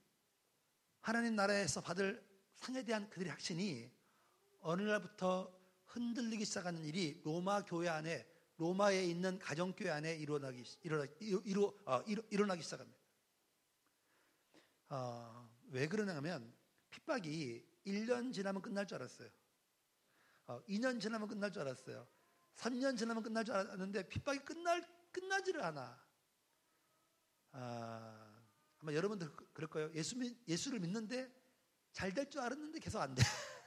하나님 나라에서 받을 상에 대한 그들의 확신이 어느 날부터 흔들리기 시작하는 일이 로마 교회 안에 로마에 있는 가정교회 안에 일어나기 일어나, 일어, 어, 일어, 일어나기 시작합니다. 어, 왜 그러냐면 핍박이 1년 지나면 끝날 줄 알았어요. 어, 2년 지나면 끝날 줄 알았어요. 3년 지나면 끝날 줄 알았는데 핍박이 끝날 끝나지를 않아. 아, 아마 여러분들 그, 그럴 거예요. 예수 예수를 믿는데 잘 될 줄 알았는데 계속 안 돼.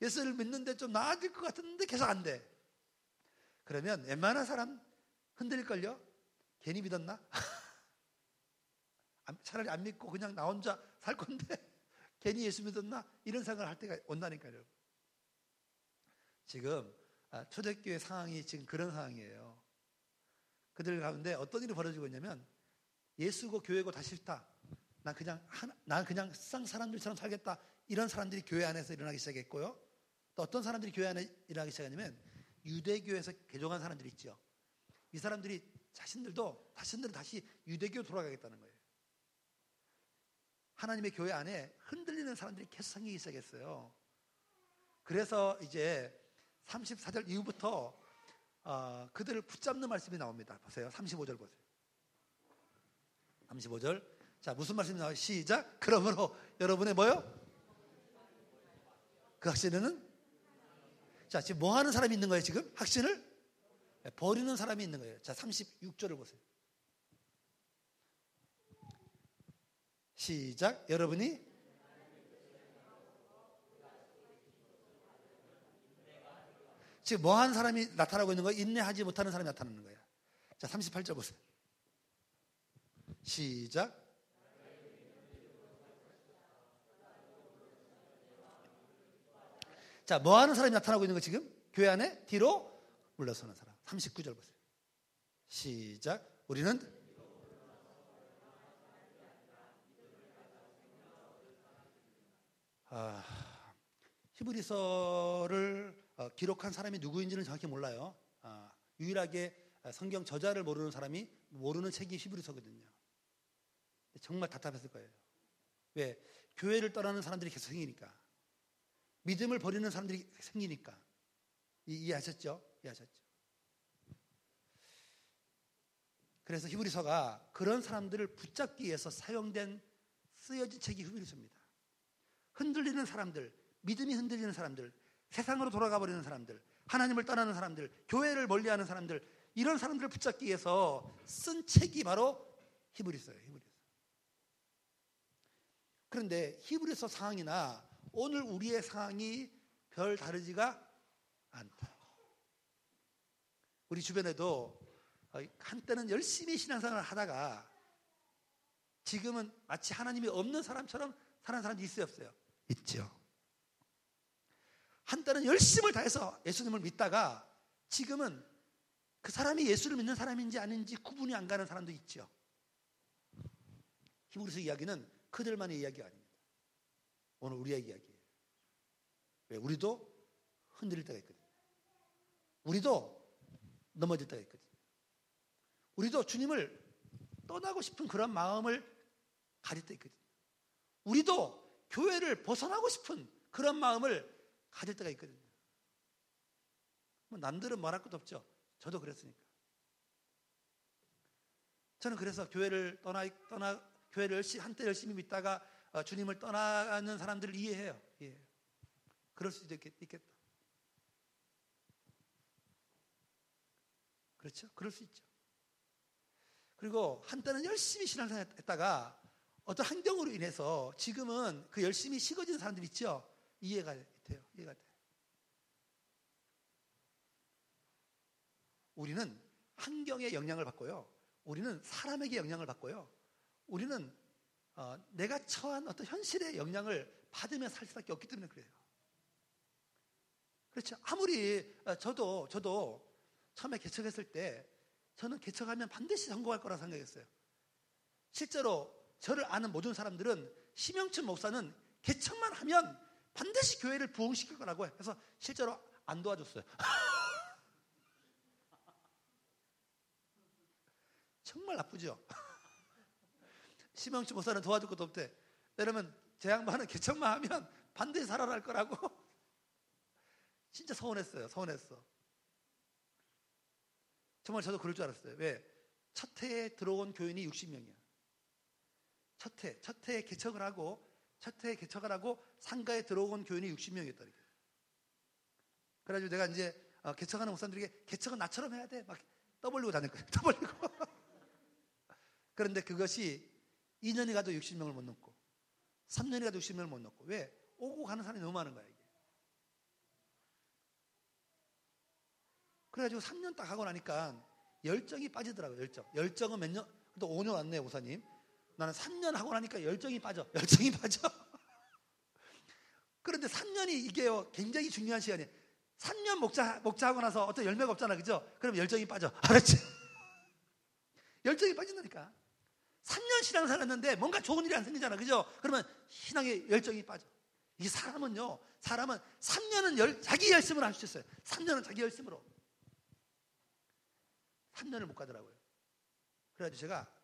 예수를 믿는데 좀 나아질 것 같았는데 계속 안 돼. 그러면 웬만한 사람 흔들릴걸요? 괜히 믿었나? 차라리 안 믿고 그냥 나 혼자 살 건데 괜히 예수 믿었나? 이런 생각을 할 때가 온다니까요. 지금 아, 초대교회 상황이 지금 그런 상황이에요. 그들 가운데 어떤 일이 벌어지고 있냐면 예수고 교회고 다 싫다. 난 그냥 난 그냥 쌍 사람들처럼 살겠다. 이런 사람들이 교회 안에서 일어나기 시작했고요. 또 어떤 사람들이 교회 안에 일어나기 시작하냐면 유대교에서 개종한 사람들이 있죠. 이 사람들이 자신들도 자신들은 다시 유대교로 돌아가겠다는 거예요. 하나님의 교회 안에 흔들리는 사람들이 계속 생기기 시작했어요. 그래서 이제 34절 이후부터 어, 그들을 붙잡는 말씀이 나옵니다. 보세요. 35절 보세요. 35절. 자, 무슨 말씀이 나와요? 시작. 그러므로 여러분의 뭐요? 그 학신에는 자, 지금 뭐 하는 사람이 있는 거예요, 지금? 학신을 네, 버리는 사람이 있는 거예요. 자, 36절을 보세요. 시작. 여러분이 지금 뭐 하는 사람이 나타나고 있는 거예요? 인내하지 못하는 사람이 나타나는 거예요. 자, 38절 보세요. 시작. 자, 뭐 하는 사람이 나타나고 있는 거 지금? 교회 안에 뒤로 물러서는 사람. 39절 보세요. 시작. 우리는 아, 히브리서를 어, 기록한 사람이 누구인지는 정확히 몰라요. 아, 유일하게 성경 저자를 모르는 사람이 모르는 책이 히브리서거든요. 정말 답답했을 거예요. 왜? 교회를 떠나는 사람들이 계속 생기니까. 믿음을 버리는 사람들이 생기니까. 이 해하셨죠? 이해하셨죠? 그래서 히브리서가 그런 사람들을 붙잡기 위해서 사용된 쓰여진 책이 히브리서입니다. 흔들리는 사람들, 믿음이 흔들리는 사람들, 세상으로 돌아가 버리는 사람들, 하나님을 떠나는 사람들, 교회를 멀리하는 사람들, 이런 사람들을 붙잡기 위해서 쓴 책이 바로 히브리서예요. 히브리서. 그런데 히브리서 상황이나 오늘 우리의 상황이 별 다르지가 않다. 우리 주변에도 한때는 열심히 신앙생활을 하다가 지금은 마치 하나님이 없는 사람처럼 사는 사람도 있어요, 없어요? 있죠. 한때는 열심을 다해서 예수님을 믿다가 지금은 그 사람이 예수를 믿는 사람인지 아닌지 구분이 안 가는 사람도 있죠. 히브리서 이야기는 그들만의 이야기가 아닙니다. 오늘 우리의 이야기예요. 왜? 우리도 흔들릴 때가 있거든요. 우리도 넘어질 때가 있거든요. 우리도 주님을 떠나고 싶은 그런 마음을 가질 때 있거든요. 우리도 교회를 벗어나고 싶은 그런 마음을 가질 때가 있거든요. 뭐 남들은 말할 것도 없죠. 저도 그랬으니까. 저는 그래서 교회를 떠나, 떠나, 교회를 한때 열심히 믿다가 어, 주님을 떠나는 사람들을 이해해요. 예. 그럴 수도 있겠, 다 그렇죠? 그럴 수 있죠. 그리고 한때는 열심히 신앙생활 했다가 어떤 환경으로 인해서 지금은 그 열심히 식어진 사람들 있죠? 이해가 돼요. 이해가 돼요. 우리는 환경의 영향을 받고요. 우리는 사람에게 영향을 받고요. 우리는 어, 내가 처한 어떤 현실의 영향을 받으며 살 수밖에 없기 때문에 그래요. 그렇죠. 아무리 어, 저도 저도 처음에 개척했을 때 저는 개척하면 반드시 성공할 거라 생각했어요. 실제로 저를 아는 모든 사람들은 심영춘 목사는 개척만 하면 반드시 교회를 부흥시킬 거라고 해서 실제로 안 도와줬어요. 정말 나쁘죠. 심영춘 목사는 도와줄 것도 없대. 여러분, 제 양반은 개척만 하면 반드시 살아날 거라고. 진짜 서운했어요. 서운했어. 정말 저도 그럴 줄 알았어요. 왜? 첫 해에 들어온 교인이 60명이야. 첫 해, 첫 해에 개척을 하고, 첫 해에 개척을 하고 상가에 들어온 교인이 60명이었다. 이렇게. 그래가지고 내가 이제 어, 개척하는 목사님들에게 개척은 나처럼 해야 돼. 막 떠벌리고 거예요. 떠벌리고. 그런데 그것이 2년이 가도 60명을 못 넘고, 3년이 가도 60명을 못 넘고, 왜? 오고 가는 사람이 너무 많은 거야, 이게. 그래가지고 3년 딱 하고 나니까 열정이 빠지더라고요, 열정. 열정은 몇 년, 또 5년 왔네요, 목사님. 나는 3년 하고 나니까 열정이 빠져. 열정이 빠져. 그런데 3년이 이게요, 굉장히 중요한 시간이에요. 3년 목자, 목자하고 나서 어떤 열매가 없잖아, 그죠? 그럼 열정이 빠져. 알았지? 열정이 빠진다니까. 3년 신앙 살았는데 뭔가 좋은 일이 안 생기잖아, 그죠? 그러면 신앙의 열정이 빠져. 이 사람은요, 사람은 3년은 열, 자기 열심으로 할 수 있어요. 3년은 자기 열심으로. 3년을 못 가더라고요. 그래가지고 제가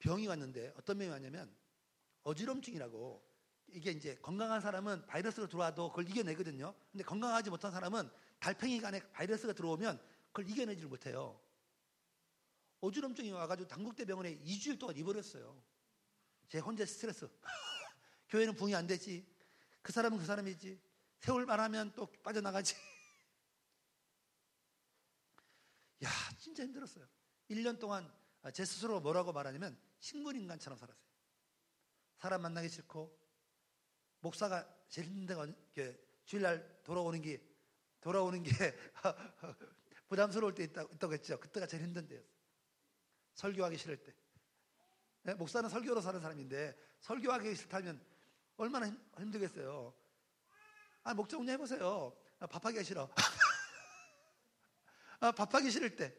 병이 왔는데 어떤 병이 왔냐면 어지럼증이라고 이게 이제 건강한 사람은 바이러스가 들어와도 그걸 이겨내거든요. 근데 건강하지 못한 사람은 달팽이 간에 바이러스가 들어오면 그걸 이겨내지를 못해요. 어지럼증이 와가지고 당국대 병원에 2주일 동안 입원했어요. 제 혼자 스트레스. 교회는 붕이 안 되지. 그 사람은 그 사람이지. 세월 말하면 또 빠져나가지. 야, 진짜 힘들었어요. 1년 동안 제 스스로 뭐라고 말하냐면 식물인간처럼 살았어요. 사람 만나기 싫고, 목사가 제일 힘든 데가 주일날 돌아오는 게, 돌아오는 게 부담스러울 때 있다, 있다고 했죠. 그때가 제일 힘든 때였어요. 설교하기 싫을 때. 네? 목사는 설교로 사는 사람인데, 설교하기 싫다면 얼마나 힘, 힘들겠어요. 아, 목적 운영 해보세요. 아, 밥하기가 싫어. 아, 밥하기 싫을 때.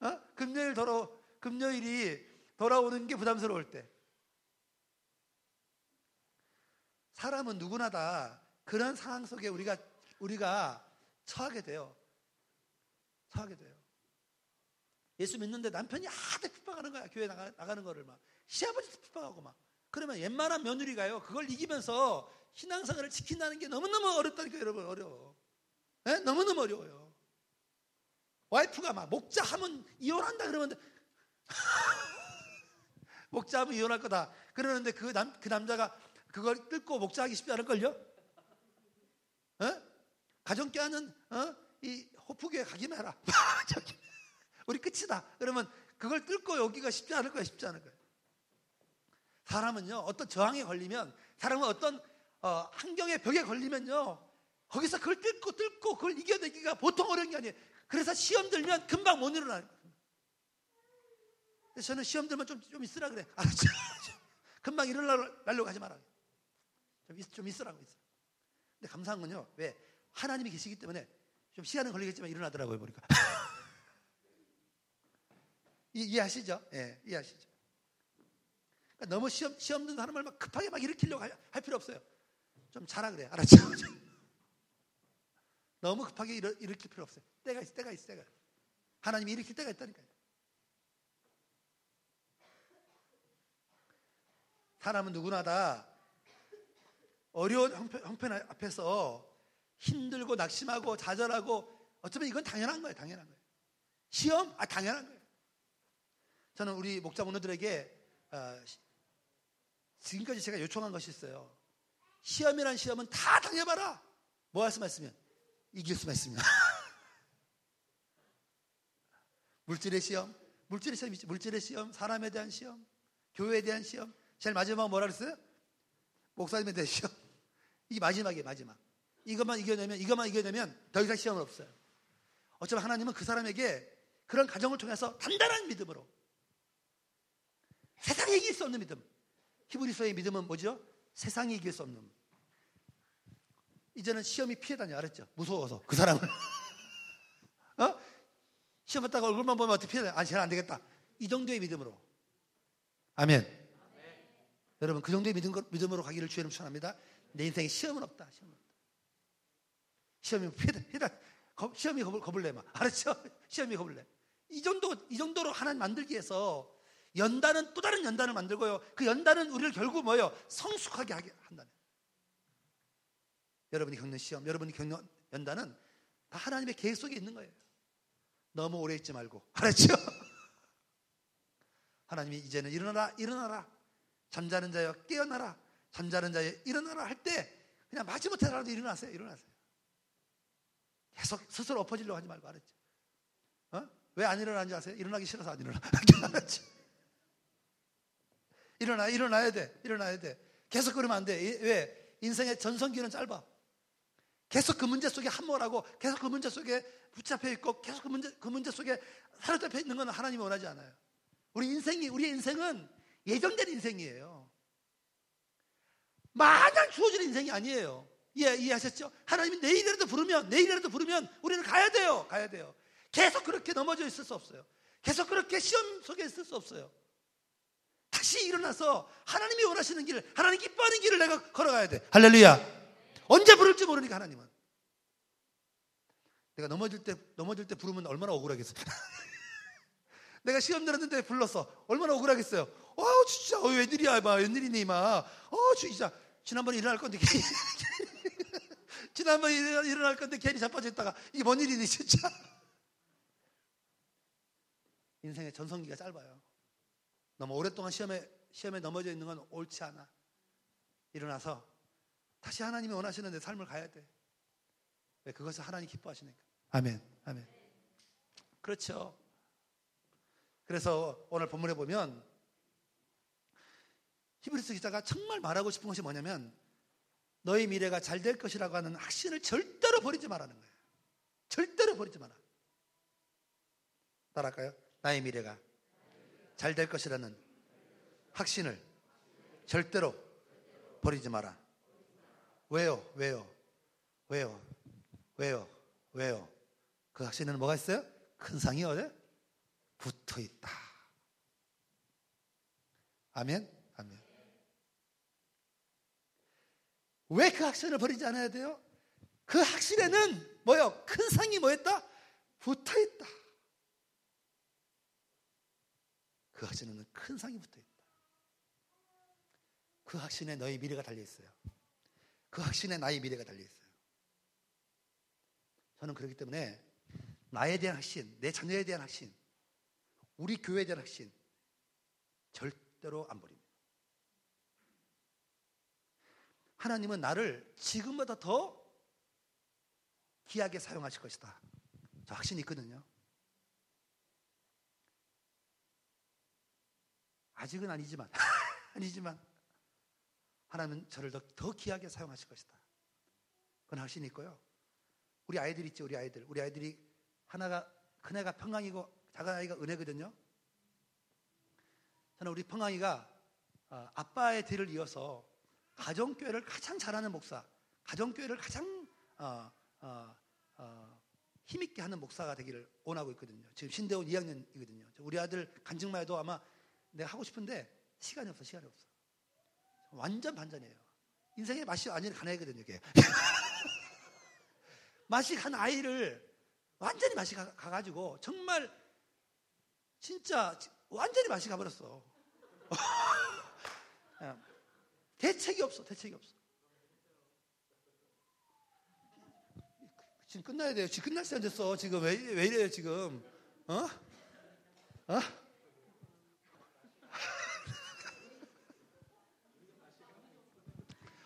어? 금요일 돌아 금요일이 돌아오는 게 부담스러울 때. 사람은 누구나 다 그런 상황 속에 우리가 우리가 처하게 돼요. 처하게 돼요. 예수 믿는데 남편이 하도 핍박하는 거야. 교회 나가, 나가는 거를 막. 시아버지도 핍박하고 막. 그러면 웬만한 며느리가요. 그걸 이기면서 신앙생활을 지킨다는 게 너무너무 어렵다니까 여러분 어려워. 네? 너무너무 어려워요. 와이프가 막 목자 하면 이혼한다 그러면 목자하면 이혼할 거다. 그러는데 그, 남, 그 남자가 그걸 뜯고 목자하기 쉽지 않을걸요? 어? 가정 껴안는 어? 이 호프교에 가기만 해라. 우리 끝이다. 그러면 그걸 뚫고 여기가 쉽지 않을 거야, 쉽지 않을 거야. 사람은요, 어떤 저항에 걸리면, 사람은 어떤 어, 환경의 벽에 걸리면요, 거기서 그걸 뚫고 뚫고 그걸 이겨내기가 보통 어려운 게 아니에요. 그래서 시험 들면 금방 못 일어나요. 저는 시험 들면 좀, 좀 있으라 그래. 알았죠? 금방 일어나려고 하지 마라. 좀, 있, 좀 있으라고 있어. 근데 감사한 건요, 왜? 하나님이 계시기 때문에 좀 시간은 걸리겠지만 일어나더라고요, 보니까. 이 해하시죠? 예, 네, 이해하시죠? 그러니까 너무 시험, 시험 든 사람을 막 급하게 막 일으키려고 할, 할 필요 없어요. 좀 자라 그래. 알았죠? 너무 급하게 일으, 일으킬 필요 없어요. 때가 있어, 때가 있어, 때가. 하나님이 일으킬 때가 있다니까요. 사람은 누구나 다 어려운 형편, 형편 앞에서 힘들고 낙심하고 좌절하고 어쩌면 이건 당연한 거예요. 당연한 거예요. 시험? 아, 당연한 거예요. 저는 우리 목자분들에게 어, 지금까지 제가 요청한 것이 있어요. 시험이란 시험은 다 당해봐라. 뭐 할 수만 있으면 이길 수만 있으면 물질의 시험, 물질의 시험. 물질의 시험, 사람에 대한 시험, 교회에 대한 시험. 제일 마지막 뭐라 그랬어요? 목사님에 대한 시험. 이게 마지막이에요, 마지막. 이것만 이겨내면, 이것만 이겨내면 더 이상 시험은 없어요. 어쩌면 하나님은 그 사람에게 그런 가정을 통해서 단단한 믿음으로 세상에 이길 수 없는 믿음. 히브리서의 믿음은 뭐죠? 세상에 이길 수 없는. 이제는 시험이 피해 다녀, 알았죠? 무서워서. 그 사람은. 어? 시험 봤다가 얼굴만 보면 어떻게 피해 다녀? 아, 쟤는 안 되겠다. 이 정도의 믿음으로. 아멘. 여러분, 그 정도의 믿음, 믿음으로 가기를 주의는 추천합니다. 내 인생에 시험은 없다. 시험은 없다. 시험이 피해, 피해, 시험이 겁을, 겁을 내, 막. 알았죠? 시험이 겁을 내. 이 정도, 이 정도로 하나님 만들기 위해서 연단은 또 다른 연단을 만들고요. 그 연단은 우리를 결국 뭐예요? 성숙하게 하게 한다는. 여러분이 겪는 시험, 여러분이 겪는 연단은 다 하나님의 계획 속에 있는 거예요. 너무 오래 있지 말고. 알았죠? 하나님이 이제는 일어나라, 일어나라. 잠자는 자여 깨어나라. 잠자는 자여 일어나라 할 때 그냥 마지못해라도 일어나세요. 일어나세요. 계속 스스로 엎어지려고 하지 말고 알았죠? 어? 왜 안 일어나는지 아세요? 일어나기 싫어서 안 일어나. 알았죠? 일어나, 일어나야 돼. 일어나야 돼. 계속 그러면 안 돼. 왜? 인생의 전성기는 짧아. 계속 그 문제 속에 함몰하고 계속 그 문제 속에 붙잡혀 있고 계속 그 문제, 그 문제 속에 사로잡혀 있는 건 하나님이 원하지 않아요. 우리 인생이, 우리의 인생은 예정된 인생이에요. 마냥 주어진 인생이 아니에요. 이해, 이해하셨죠? 하나님이 내일이라도 부르면, 내일이라도 부르면 우리는 가야 돼요. 가야 돼요. 계속 그렇게 넘어져 있을 수 없어요. 계속 그렇게 시험 속에 있을 수 없어요. 다시 일어나서 하나님이 원하시는 길을, 하나님 기뻐하는 길을 내가 걸어가야 돼. 할렐루야. 언제 부를지 모르니까 하나님은. 내가 넘어질 때, 넘어질 때 부르면 얼마나 억울하겠어. 내가 시험 들었는데 불렀어. 얼마나 억울하겠어요. 어, 진짜, 어, 웬일이야, 막, 웬일이니, 막. 어, 진짜. 지난번에 일어날 건데. 지난번에 일어날 건데, 괜히 자빠져 있다가, 이게 뭔 일이니, 진짜. 인생의 전성기가 짧아요. 너무 오랫동안 시험에, 시험에 넘어져 있는 건 옳지 않아. 일어나서 다시 하나님이 원하시는 내 삶을 가야 돼. 왜? 그것을 하나님 기뻐하시니까. 아멘. 아멘. 그렇죠. 그래서 오늘 본문에 보면 히브리스 기자가 정말 말하고 싶은 것이 뭐냐면 너희 미래가 잘 될 것이라고 하는 확신을 절대로 버리지 말라는 거예요. 절대로 버리지 마라. 따라할까요? 나의 미래가 잘 될 것이라는 확신을 절대로 버리지 마라. 왜요? 왜요? 왜요? 왜요? 왜요? 그 확신에는 뭐가 있어요? 큰 상이 어디? 붙어 있다. 아멘? 아멘. 왜 그 학신을 버리지 않아야 돼요? 그 학신에는 뭐요? 큰 상이 뭐였다? 붙어 있다. 그 학신에는 큰 상이 붙어 있다. 그 학신에 너의 미래가 달려 있어요. 그 확신에 나의 미래가 달려 있어요. 저는 그렇기 때문에 나에 대한 확신, 내 자녀에 대한 확신, 우리 교회에 대한 확신 절대로 안 버립니다. 하나님은 나를 지금보다 더 귀하게 사용하실 것이다. 저 확신이 있거든요. 아직은 아니지만, 아니지만, 하나님은 저를 더, 더 귀하게 사용하실 것이다. 그건 확신이 있고요. 우리 아이들 있죠, 우리 아이들. 우리 아이들이 하나가, 큰애가 평강이고 작은 아이가 은혜거든요. 저는 우리 평강이가 어, 아빠의 뒤를 이어서 가정교회를 가장 잘하는 목사, 가정교회를 가장 어, 어, 어, 힘있게 하는 목사가 되기를 원하고 있거든요. 지금 신대원 2학년이거든요. 우리 아들 간증만 해도 아마 내가 하고 싶은데 시간이 없어, 시간이 없어. 완전 반전이에요. 인생의 맛이 완전히 가능하거든요, 이게. 맛이 간 아이를 완전히 맛이 가, 가지고 정말 진짜 완전히 맛이 가버렸어. 예. 대책이 없어, 대책이 없어. 지금 끝나야 돼요. 지금 끝날 시간 됐어. 지금 왜, 왜 이래요, 지금? 어? 어?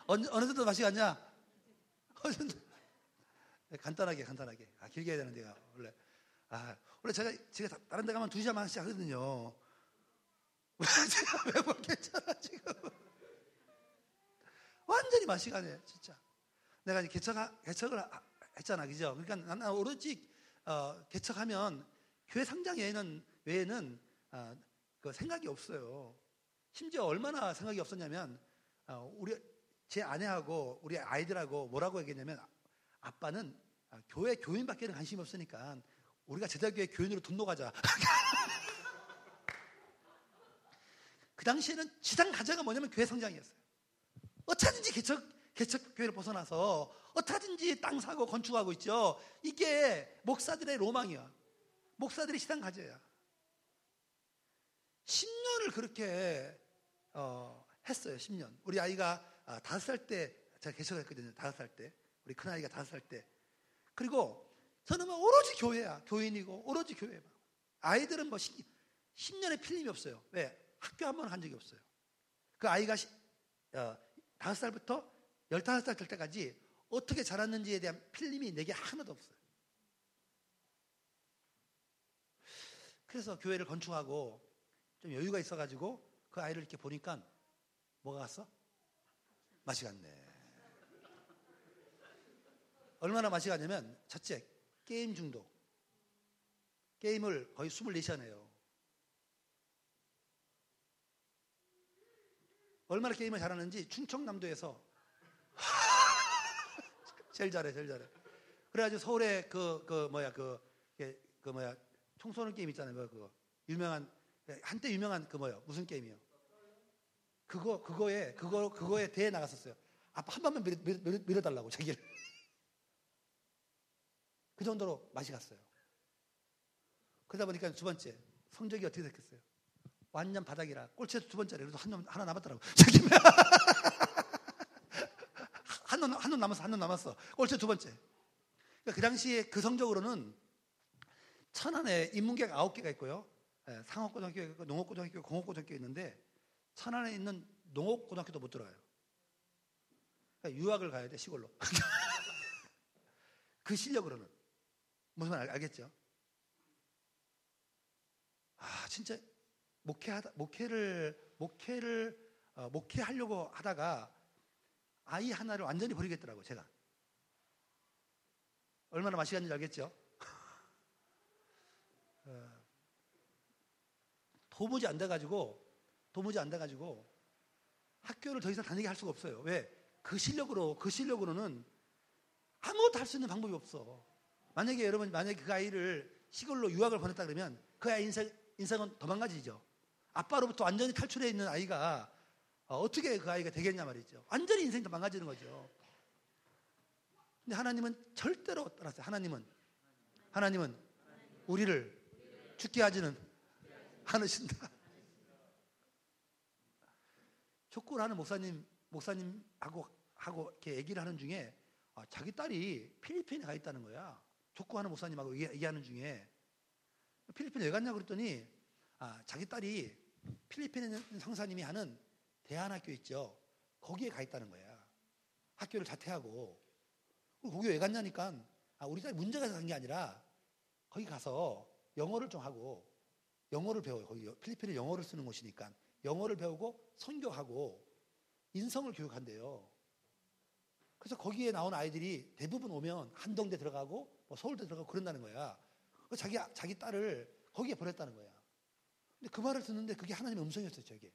어느, 어느 정도 맛이 갔냐? 네, 간단하게, 간단하게. 아, 길게 해야 되는데요, 원래. 아, 원래 제가, 제가 다른 데 가면 두 시간 만씩 하거든요. 제가 매번 괜찮아, 지금. 완전히 가네, 진짜. 내가 이제 개척, 개척을 했잖아, 그죠? 그러니까 나는 오로지, 어, 개척하면 교회 상장 외에는, 외에는, 어, 그 생각이 없어요. 심지어 얼마나 생각이 없었냐면, 어, 우리, 제 아내하고 우리 아이들하고 뭐라고 얘기했냐면 아빠는 교회 교인밖에는 관심이 없으니까 우리가 제자교회 교인으로 등록하자. 그 당시에는 지상 가자가 뭐냐면 교회 성장이었어요. 어쩌든지 개척, 개척 교회를 벗어나서 어쩌든지 땅 사고 건축하고 있죠. 이게 목사들의 로망이야. 목사들의 시당 가져야. 10년을 그렇게 어, 했어요. 10년. 우리 아이가 아, 다섯 살 때 제가 개척을 했거든요. 다섯 살 때. 우리 큰 아이가 다섯 살 때. 그리고 저는 뭐 오로지 교회야. 교인이고, 오로지 교회. 아이들은 뭐 10, 년의 필름이 없어요. 왜? 학교 한번간 적이 없어요. 그 아이가 어, 다섯 살부터 열다섯 살될 때까지 어떻게 자랐는지에 대한 필름이 내게 하나도 없어요. 그래서 교회를 건축하고 좀 여유가 있어가지고 그 아이를 이렇게 보니까 뭐가 갔어? 맛이 갔네. 얼마나 맛이 갔냐면 첫째 게임 중독. 게임을 거의 24시간 해요. 얼마나 게임을 잘하는지 충청남도에서 제일 잘해, 제일 잘해. 그래가지고 서울에 그, 그, 뭐야, 그, 그, 뭐야, 청소년 게임 있잖아요. 뭐 그거. 유명한, 한때 유명한 그 뭐야, 무슨 게임이요? 그거 그거에 그거 그거에 대해 나갔었어요. 아빠 한 번만 밀어, 밀어, 밀어달라고 자기를. 그 정도로 맛이 갔어요. 그러다 보니까 두 번째 성적이 어떻게 됐겠어요? 완전 바닥이라 꼴찌에서 두 번째래. 그래도 한놈 하나 남았더라고. 한놈 한놈 남았어. 한 놈 남았어. 꼴찌 두 번째. 그러니까 그 당시에 그 성적으로는 천안에 인문계가 아홉 개가 있고요. 예, 상업고등학교가 있고 농업고등학교, 공업고등학교 있는데 천안에 있는 농업고등학교도 못 들어가요. 그러니까 유학을 가야 돼, 시골로. 그 실력으로는. 무슨 말 알겠죠? 아, 진짜 목회하다, 목회를, 목회를, 어, 목회하려고 하다가 아이 하나를 완전히 버리겠더라고, 제가. 얼마나 맛이 갔는지 알겠죠? 어, 도무지 안 돼가지고 도무지 안 돼가지고 학교를 더 이상 다니게 할 수가 없어요. 왜? 그 실력으로, 그 실력으로는 아무것도 할 수 있는 방법이 없어. 만약에 여러분, 만약에 그 아이를 시골로 유학을 보냈다 그러면 그 아이 인생 인생은 더 망가지죠. 아빠로부터 완전히 탈출해 있는 아이가 어, 어떻게 그 아이가 되겠냐 말이죠. 완전히 인생이 더 망가지는 거죠. 근데 하나님은 절대로 따랐어요. 하나님은 하나님은 우리를 죽게 하지는 않으신다. 족구를 하는 목사님 목사님하고 하고 이렇게 얘기를 하는 중에 아, 자기 딸이 필리핀에 가 있다는 거야. 족구하는 목사님하고 얘기하는 중에 필리핀에 왜 갔냐고 그랬더니 아, 자기 딸이 필리핀에 있는 성사님이 하는 대안학교 있죠. 거기에 가 있다는 거야. 학교를 자퇴하고 거기 왜 갔냐니까 아, 우리 딸이 문제가 있어서 간 게 아니라 거기 가서 영어를 좀 하고 영어를 배워요. 거기 필리핀에 영어를 쓰는 곳이니까 영어를 배우고 선교하고 인성을 교육한대요. 그래서 거기에 나온 아이들이 대부분 오면 한동대 들어가고 뭐 서울대 들어가고 그런다는 거야. 자기 자기 딸을 거기에 보냈다는 거야. 근데 그 말을 듣는데 그게 하나님의 음성이었어요, 저게.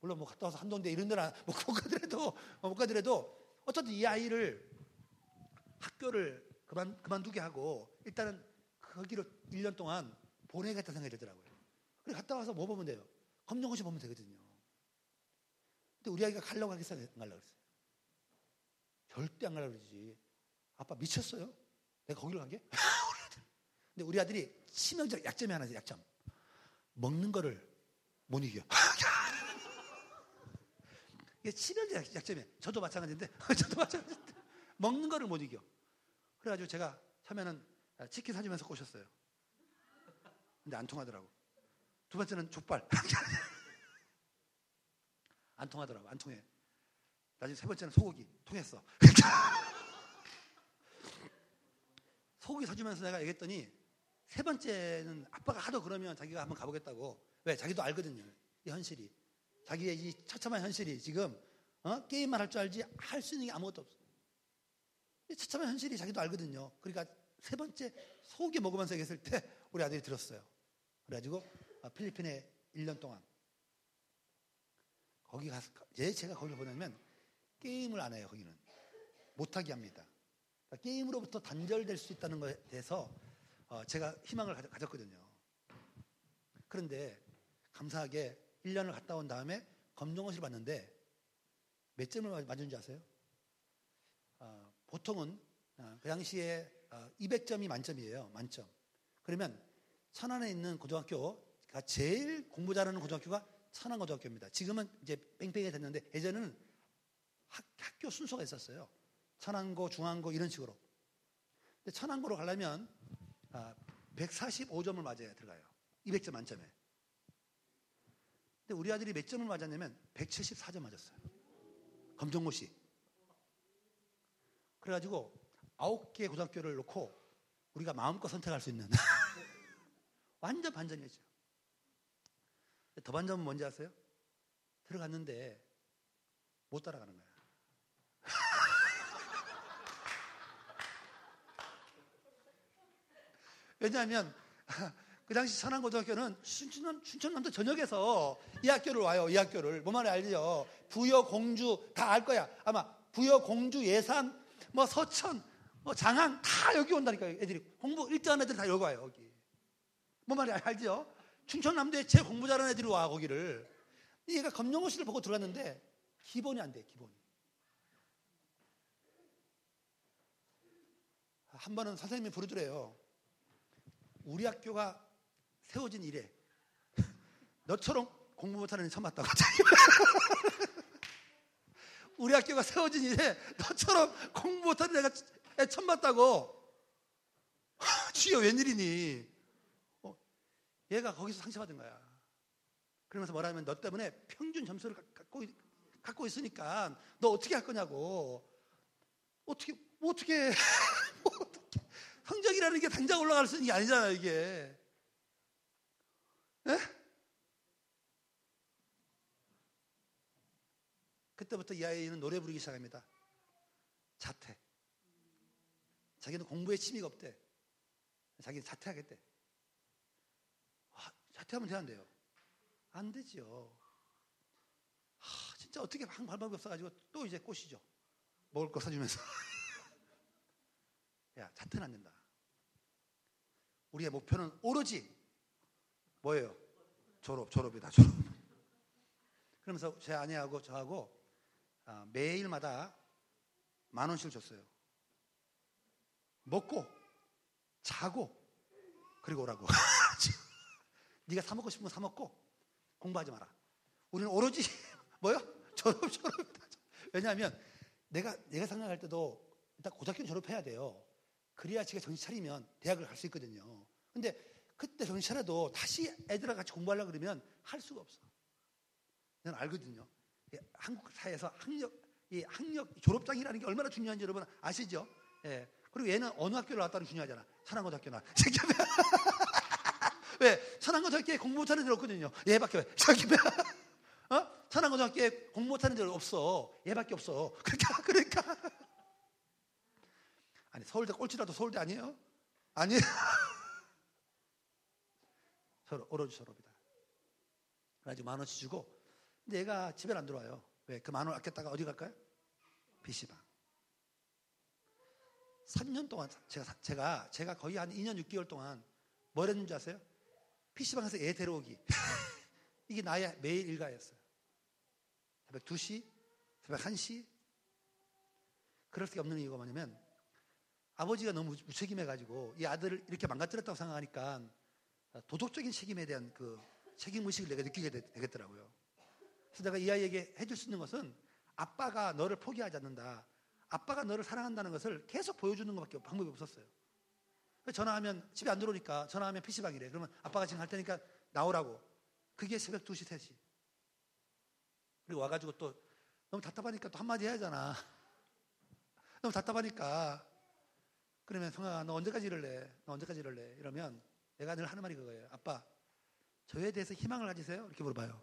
물론 뭐 갔다 와서 한동대 이런 데나 뭐못 가더라도 못 가더라도 어쨌든 이 아이를 학교를 그만 그만두게 하고 일단은 거기로 1년 동안 보내겠다 생각이 들더라고요. 그래 갔다 와서 뭐 보면 돼요? 검정고시 보면 되거든요. 근데 우리 아이가 가려고 하겠어 안 가려고 그랬어요. 절대 안 가려고 그러지. 아빠 미쳤어요? 내가 거기로 간 게? 근데 우리 아들이 치명적 약점이 하나 있어요, 약점. 먹는 거를 못 이겨. 이게 치명적 약점이에요. 저도 마찬가지인데, 저도 마찬가지인데, 먹는 거를 못 이겨. 그래가지고 제가 처음에는 치킨 사주면서 꼬셨어요. 근데 안 통하더라고. 두 번째는 족발. 안 통하더라고. 안 통해. 나중에 세 번째는 소고기. 통했어. 소고기 사주면서 내가 얘기했더니 세 번째는 아빠가 하도 그러면 자기가 한번 가보겠다고. 왜? 자기도 알거든요. 이 현실이. 자기의 이 처참한 현실이 지금 어? 게임만 할 줄 알지 할 수 있는 게 아무것도 없어. 이 처참한 현실이 자기도 알거든요. 그러니까 세 번째 소고기 먹으면서 얘기했을 때 우리 아들이 들었어요. 그래가지고 아, 필리핀에 1년 동안 거기 가서 왜 제가 거기를 보냐면 게임을 안 해요. 거기는 못하게 합니다. 그러니까 게임으로부터 단절될 수 있다는 것에 대해서 어, 제가 희망을 가졌거든요. 그런데 감사하게 1년을 갔다 온 다음에 검정고시를 봤는데 몇 점을 맞은지 아세요? 어, 보통은 어, 그 당시에 200점이 만점이에요. 만점. 그러면 천안에 있는 고등학교가 제일 공부 잘하는 고등학교가 천안 고등학교입니다. 지금은 이제 뺑뺑이 됐는데 예전에는 학, 교 순서가 있었어요. 천안고, 중앙고 이런 식으로. 근데 천안고로 가려면 아, 145점을 맞아야 들어가요. 200점 만점에. 근데 우리 아들이 몇 점을 맞았냐면 174점 맞았어요. 검정고시. 그래가지고 아홉 개 고등학교를 놓고 우리가 마음껏 선택할 수 있는 완전 반전이었죠. 더 반전은 뭔지 아세요? 들어갔는데 못 따라가는 거야. 왜냐하면 그 당시 천안고등학교는 춘천, 춘천남도 전역에서 이 학교를 와요. 이 학교를. 뭐만 알죠? 부여, 공주 다 알 거야. 아마 부여, 공주, 예산, 뭐 서천, 뭐 장항 다 여기 온다니까 애들이 공부 1등한 애들 다 여기 와요. 여기. 뭐 말이 알죠? 충청남도에 제 공부 잘하는 애들이 와 거기를. 얘가 검정고시를 보고 들어갔는데 기본이 안 돼. 기본이. 한 번은 선생님이 부르더래요. 우리 학교가 세워진 이래 너처럼 공부 못하는 애 처음 봤다고. 우리 학교가 세워진 이래 너처럼 공부 못하는 애가 애 처음 봤다고. 주여 웬일이니? 어, 얘가 거기서 상처받은 거야. 그러면서 뭐라면 너 때문에 평균 점수를 갖고, 갖고 있으니까 너 어떻게 할 거냐고. 어떻게, 어떻게, 어떻게. 성적이라는 게 당장 올라갈 수 있는 게 아니잖아요, 이게. 에? 그때부터 이 아이는 노래 부르기 시작합니다. 자퇴. 자기는 공부에 취미가 없대. 자기는 자퇴하겠대. 아, 자퇴하면 돼안돼요? 안 되죠. 아, 진짜 어떻게 방법이 없어가지고 또 이제 꼬시죠. 먹을 거 사주면서. 야, 자퇴는 안 된다. 우리의 목표는 오로지 뭐예요? 졸업, 졸업이다, 졸업. 그러면서 제 아내하고 저하고 아, 매일마다 만 원씩을 줬어요. 먹고 자고 그리고 오라고. 네가 사 먹고 싶으면 사 먹고 공부하지 마라. 우리는 오로지 뭐요? 졸업 졸업이다. 왜냐하면 내가 내가 생각할 때도 일단 고등학교 졸업해야 돼요. 그래야 제가 정신 차리면 대학을 갈 수 있거든요. 근데 그때 정신 차려도 다시 애들과 같이 공부하려고 그러면 할 수가 없어. 저는 알거든요. 한국 사회에서 학력, 이 학력 졸업장이라는 게 얼마나 중요한지 여러분 아시죠? 예. 그리고 얘는 어느 학교를 나왔다는 중요하잖아. 천안고등학교 나. 왜? 천안고등학교에 공부 못하는 데 없거든요. 얘밖에 왜? 저기 어? 천안고등학교에 공부 못하는 데 없어. 얘밖에 없어. 그러니까 그러니까 아니 서울대 꼴찌라도 서울대 아니에요? 아니에요. 서로 오로지 서로입니다. 그래가지고 만 원씩 주고 근데 얘가 집에 안 들어와요. 왜? 그 만 원 아꼈다가 어디 갈까요? PC방. 3년 동안 제가, 제가, 제가 거의 한 2년 6개월 동안 뭘 했는지 아세요? PC방에서 애 데려오기. 이게 나의 매일 일과였어요. 새벽 2시, 새벽 1시. 그럴 수 없는 이유가 뭐냐면 아버지가 너무 무책임해가지고 이 아들을 이렇게 망가뜨렸다고 생각하니까 도덕적인 책임에 대한 그 책임의식을 내가 느끼게 되 겠더라고요. 그래서 내가 이 아이에게 해줄 수 있는 것은 아빠가 너를 포기하지 않는다. 아빠가 너를 사랑한다는 것을 계속 보여주는 것밖에 방법이 없었어요. 전화하면 집에 안 들어오니까 전화하면 PC방이래. 그러면 아빠가 지금 할 테니까 나오라고. 그게 새벽 2시, 3시. 그리고 와가지고 또 너무 답답하니까 또 한마디 해야 하잖아. 너무 답답하니까. 그러면 성아가 너 언제까지 이럴래? 너 언제까지 이럴래? 이러면 내가 늘 하는 말이 그거예요. 아빠, 저에 대해서 희망을 가지세요? 이렇게 물어봐요.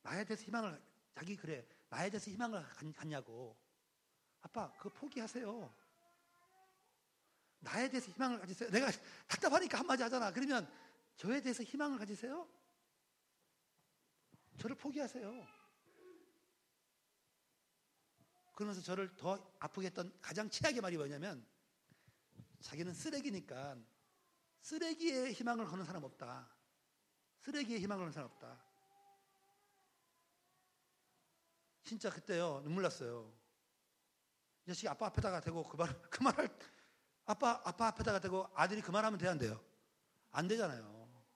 나에 대해서 희망을, 자기 그래. 나에 대해서 희망을 갖냐고. 아빠, 그거 포기하세요. 나에 대해서 희망을 가지세요. 내가 답답하니까 한마디 하잖아. 그러면 저에 대해서 희망을 가지세요? 저를 포기하세요. 그러면서 저를 더 아프게 했던 가장 최악의 말이 뭐냐면 자기는 쓰레기니까 쓰레기에 희망을 거는 사람 없다. 쓰레기에 희망을 거는 사람 없다. 진짜 그때요 눈물 났어요. 이 자식이 아빠 앞에다가 대고 그 말, 그 말을 아빠, 아빠 앞에다가 대고 아들이 그 말하면 돼야 안 돼요? 안 되잖아요.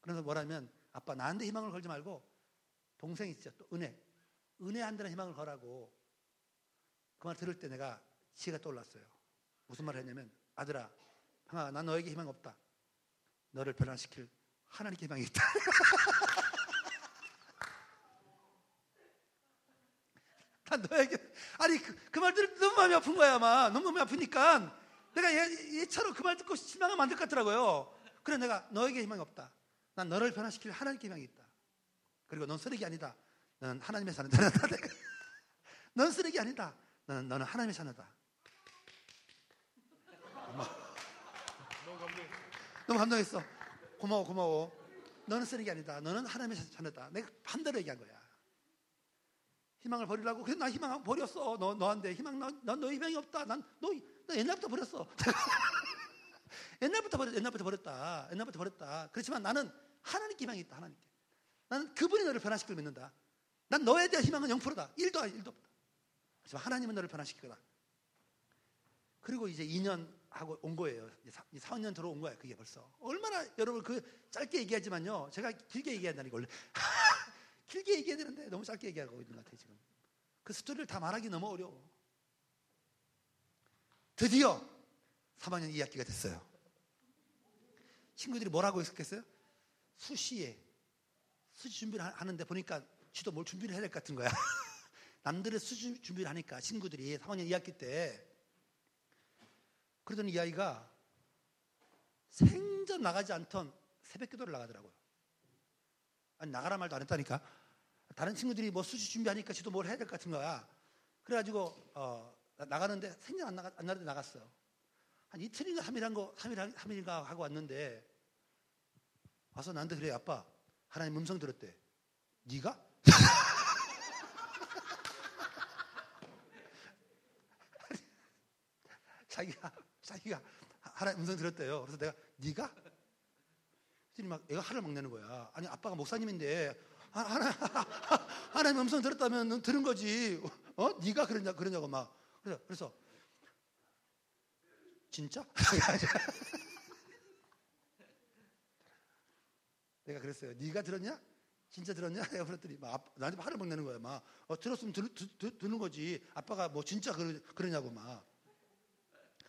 그래서 뭐라면 아빠 나한테 희망을 걸지 말고 동생이 있죠. 또 은혜. 은혜 한다는 희망을 거라고 그 말 들을 때 내가 지혜가 떠올랐어요. 무슨 말을 했냐면 아들아, 형아, 난 너에게 희망 없다. 너를 변화시킬 하나님께 희망이 있다. 난 너에게 아니 그말 들을 때 너무 마음이 아픈 거야 아마 너무 마음이 아프니까 내가 얘, 얘처럼 그 말 듣고 실망하면 안 될 것 같더라고요. 그래 내가 너에게 희망이 없다. 난 너를 변화시킬 하나님께 희망이 있다. 그리고 넌 쓰레기 아니다. 너는 하나님의 사는 자다. 넌 쓰레기 아니다. 너는, 너는 하나님의 자녀다. 너무 감동했어. 고마워, 고마워. 너는 쓰레기 아니다. 너는 하나님의 자녀다. 내가 반대로 얘기한 거야. 희망을 버리려고. 그래서 나 희망 버렸어. 너, 너한테 희망, 난, 너 희망이 없다. 난, 너, 너 옛날부터 버렸어. 옛날부터 버렸, 옛날부터 버렸다. 옛날부터 버렸다. 그렇지만 나는 하나님께 희망이 있다. 하나님께. 나는 그분이 너를 변화시킬 믿는다. 난 너에 대한 희망은 0%다. 1도 아니 1도 없다. 하지만 하나님은 너를 변화시킬 거다. 그리고 이제 2년 하고 온 거예요. 4, 4년 들어온 거예요. 그게 벌써. 얼마나 여러분 그 짧게 얘기하지만요. 제가 길게 얘기한다니까 원래. 길게 얘기해야 되는데 너무 짧게 얘기하고 있는 것 같아요, 지금. 그 스토리를 다 말하기 너무 어려워. 드디어 3학년 2학기가 됐어요. 친구들이 뭐라고 했겠어요? 수시에 수시 준비를 하는데 보니까 지도 뭘 준비를 해야 될 것 같은 거야. 남들의 수시 준비를 하니까 친구들이 3학년 2학기 때 그러더니 이 아이가 생전 나가지 않던 새벽 기도를 나가더라고요. 아니 나가라 말도 안 했다니까. 다른 친구들이 뭐 수시 준비하니까 지도 뭘 해야 될 것 같은 거야. 그래가지고 어, 나가는데 생전 안, 나가, 안 나는데 나갔어요. 한 이틀인가 3일 한 거, 3일, 3일인가 하고 왔는데 와서 나한테 그래 아빠 하나님 음성 들었대. 네가? 자기가 자기가 하나님 음성 들었대요. 그래서 내가 네가? 그랬더니 막 애가 화를 막 내는 거야. 아니 아빠가 목사님인데 하나 하나님 음성 들었다면 들은 거지. 어? 네가 그러냐 그러냐고 막 그래서 그래서 진짜? 내가 그랬어요. 네가 들었냐? 진짜 들었냐? 내가 그랬더니 막 나한테 화를 막 내는 거야. 막 어, 들었으면 들, 들, 들, 듣는 거지. 아빠가 뭐 진짜 그러, 그러냐고 막.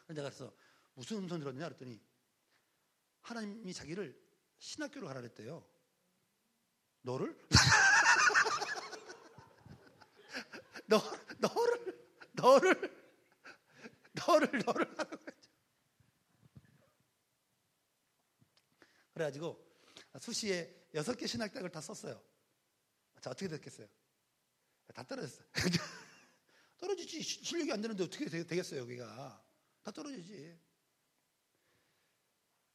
내가 그래서 무슨 음성 들었냐? 그랬더니 하나님이 자기를 신학교로 가라 그랬대요. 너를? 너, 너를, 너를, 너를, 너를. 그래가지고 수시에 여섯 개 신학대학을 다 썼어요. 자, 어떻게 됐겠어요? 다 떨어졌어요. 떨어지지. 실력이 안 되는데 어떻게 되겠어요, 여기가. 다 떨어지지.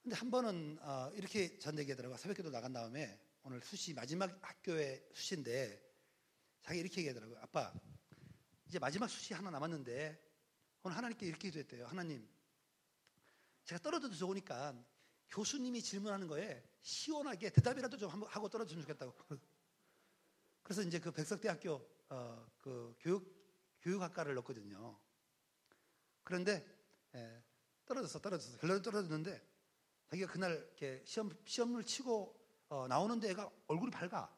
근데 한 번은 어, 이렇게 전 얘기하더라고요. 새벽기도 나간 다음에 오늘 수시 마지막 학교의 수시인데 자기 이렇게 얘기하더라고요. 아빠, 이제 마지막 수시 하나 남았는데 오늘 하나님께 이렇게 기도했대요. 하나님, 제가 떨어져도 좋으니까 교수님이 질문하는 거에 시원하게 대답이라도 좀 한번 하고 떨어졌으면 좋겠다고. 그래서 이제 그 백석대학교 어, 그 교육 교육학과를 넣었거든요. 그런데 예, 떨어졌어, 떨어졌어. 결론은 떨어졌는데 자기가 그날 이렇게 시험 시험을 치고 어, 나오는데 애가 얼굴이 밝아.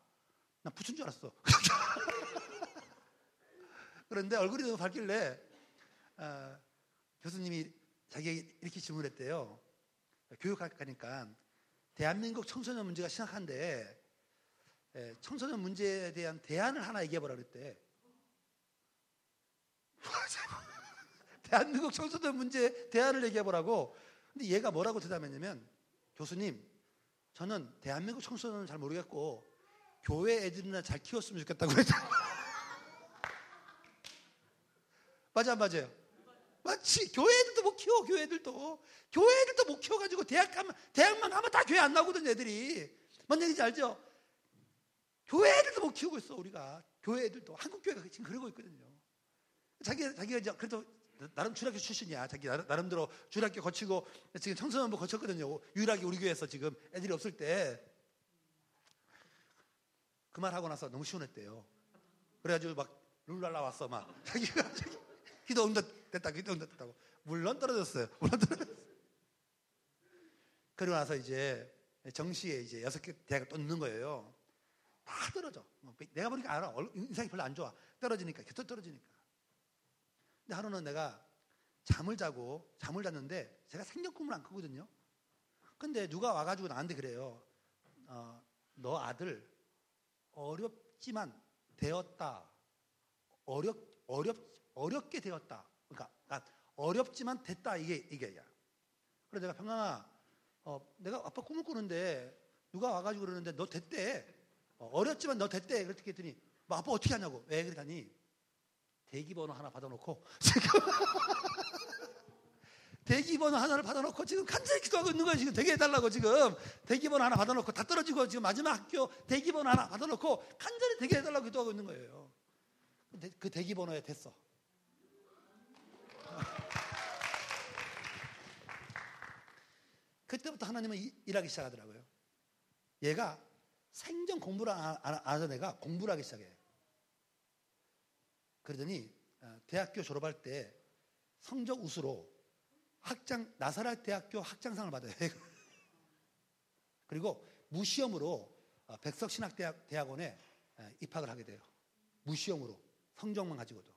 나 붙은 줄 알았어. 그런데 얼굴이 너무 밝길래 어, 교수님이 자기에게 이렇게 질문했대요. 교육학과니까 대한민국 청소년 문제가 심각한데 예, 청소년 문제에 대한 대안을 하나 얘기해보라 그랬대. 대한민국 청소년 문제 대안을 얘기해보라고. 근데 얘가 뭐라고 대답했냐면 교수님, 저는 대한민국 청소년은 잘 모르겠고 교회 애들이나 잘 키웠으면 좋겠다고 그랬잖아. 맞아, 맞아요. 마치 교회 애들도 못 키워, 교회 애들도. 교회 애들도 못 키워가지고 대학 가면, 대학만 가면 다 교회 안 나오거든, 애들이. 뭔 얘기인지 알죠? 교회 애들도 못 키우고 있어, 우리가. 교회 애들도. 한국 교회가 지금 그러고 있거든요. 자기, 자기가 이제, 그래도 나름 주락교 출신이야. 자기 나름, 대로 주락교 거치고 지금 청소년부 거쳤거든요. 유일하게 우리 교회에서 지금 애들이 없을 때. 그 말 하고 나서 너무 시원했대요. 그래가지고 막 룰랄라 왔어, 막. 자기가, 기도 온다 됐다, 됐다고. 물론 떨어졌어요. 물론 떨어졌어요. 그러고 나서 이제 정시에 이제 여섯 개 대학을 또 넣는 거예요. 다 떨어져. 뭐 내가 보니까 알아. 인상이 별로 안 좋아. 떨어지니까, 계속 떨어지니까. 근데 하루는 내가 잠을 자고, 잠을 잤는데 제가 생년꿈을 안 꾸거든요. 근데 누가 와가지고 나한테 그래요. 어, 너 아들 어렵지만 되었다. 어렵, 어렵, 어렵게 되었다. 그러니까, 그러니까 어렵지만 됐다. 이게, 이게야. 그래서 내가 평강아, 어, 내가 아빠 꿈을 꾸는데 누가 와가지고 그러는데 너 됐대. 어, 렵지만너 됐대. 그렇게 했더니 뭐 아빠 어떻게 하냐고. 왜 그러다니 대기번호 하나 받아놓고 지금 대기번호 하나를 받아놓고 지금 간절히 기도하고 있는 거예요. 지금 되게 해달라고 지금 대기번호 하나 받아놓고 다 떨어지고 지금 마지막 학교 대기번호 하나 받아놓고 간절히 되게 해달라고 기도하고 있는 거예요. 그 대기번호에 됐어. 그때부터 하나님은 일하기 시작하더라고요. 얘가 생전 공부를 안 하던 애가 공부를 하기 시작해. 그러더니 어, 대학교 졸업할 때 성적 우수로 학장 나사렛 대학교 학장상을 받아요. 그리고 무시험으로 어, 백석신학대학 대학원에 어, 입학을 하게 돼요. 무시험으로 성적만 가지고도.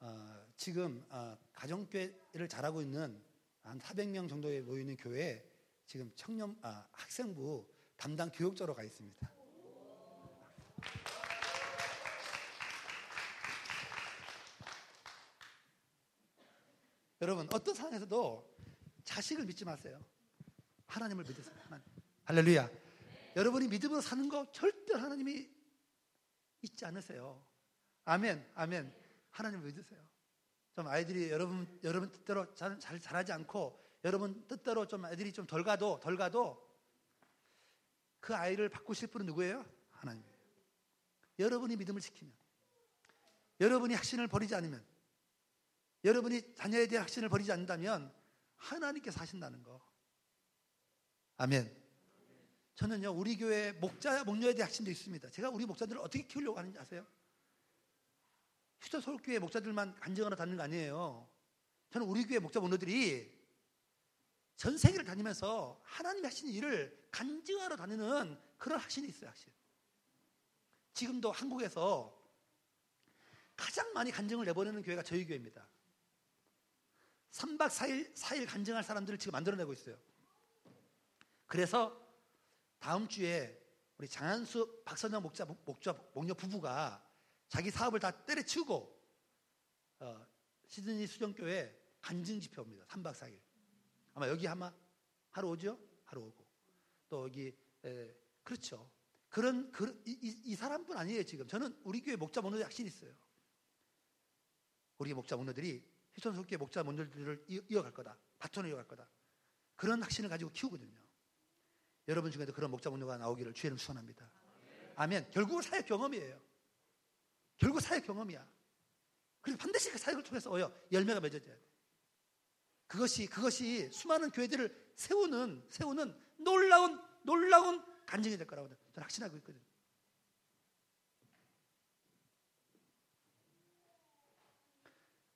어, 지금 어, 가정교회를 잘하고 있는 한 400명 정도에 모이는 교회에 지금 청년 아, 학생부 담당 교육자로 가 있습니다. 여러분 어떤 상황에서도 자식을 믿지 마세요. 하나님을 믿으세요. 하나님. 할렐루야. 여러분이 믿음으로 사는 거 절대 하나님이 잊지 않으세요. 아멘, 아멘. 하나님을 믿으세요. 좀 아이들이 여러분 여러분 뜻대로 잘, 잘 잘하지 않고 여러분 뜻대로 좀 애들이 좀 덜 가도 덜 가도 그 아이를 바꾸실 분은 누구예요? 하나님. 여러분이 믿음을 지키면 여러분이 확신을 버리지 않으면 여러분이 자녀에 대한 확신을 버리지 않는다면 하나님께서 하신다는 거. 아멘. 저는요, 우리 교회 목자, 목녀에 대한 확신도 있습니다. 제가 우리 목자들을 어떻게 키우려고 하는지 아세요? 휴전 서울교회 목자들만 간증하러 다니는 거 아니에요. 저는 우리 교회 목자 목녀들이 전 세계를 다니면서 하나님이 하신 일을 간증하러 다니는 그런 확신이 있어요, 확신. 지금도 한국에서 가장 많이 간증을 내보내는 교회가 저희 교회입니다. 3박 4일, 4일 간증할 사람들을 지금 만들어내고 있어요. 그래서 다음 주에 우리 장한수 박선영 목자, 목자, 목녀 부부가 자기 사업을 다 때려치우고 어, 시드니 수정교회 간증 집회입니다. 3박 4일. 아마 여기 아마 하루 오죠? 하루 오고. 또 여기 에, 그렇죠. 그런 그, 이, 이, 사람뿐 아니에요 지금. 저는 우리 교회 목자 목녀들 확신이 있어요. 우리 목자 목녀들이 희천속교회 목자 목녀들을 이어갈 거다. 바톤을 이어갈 거다. 그런 확신을 가지고 키우거든요. 여러분 중에도 그런 목자 목녀가 나오기를 주의는 축원합니다. 아멘. 결국은 사역 경험이에요. 결국 사역 경험이야. 그래서 반드시 그 사역을 통해서 오요 열매가 맺어져야 돼. 그것이 그것이 수많은 교회들을 세우는 세우는 놀라운 놀라운 간증이 될 거라고 저는 확신하고 있거든요.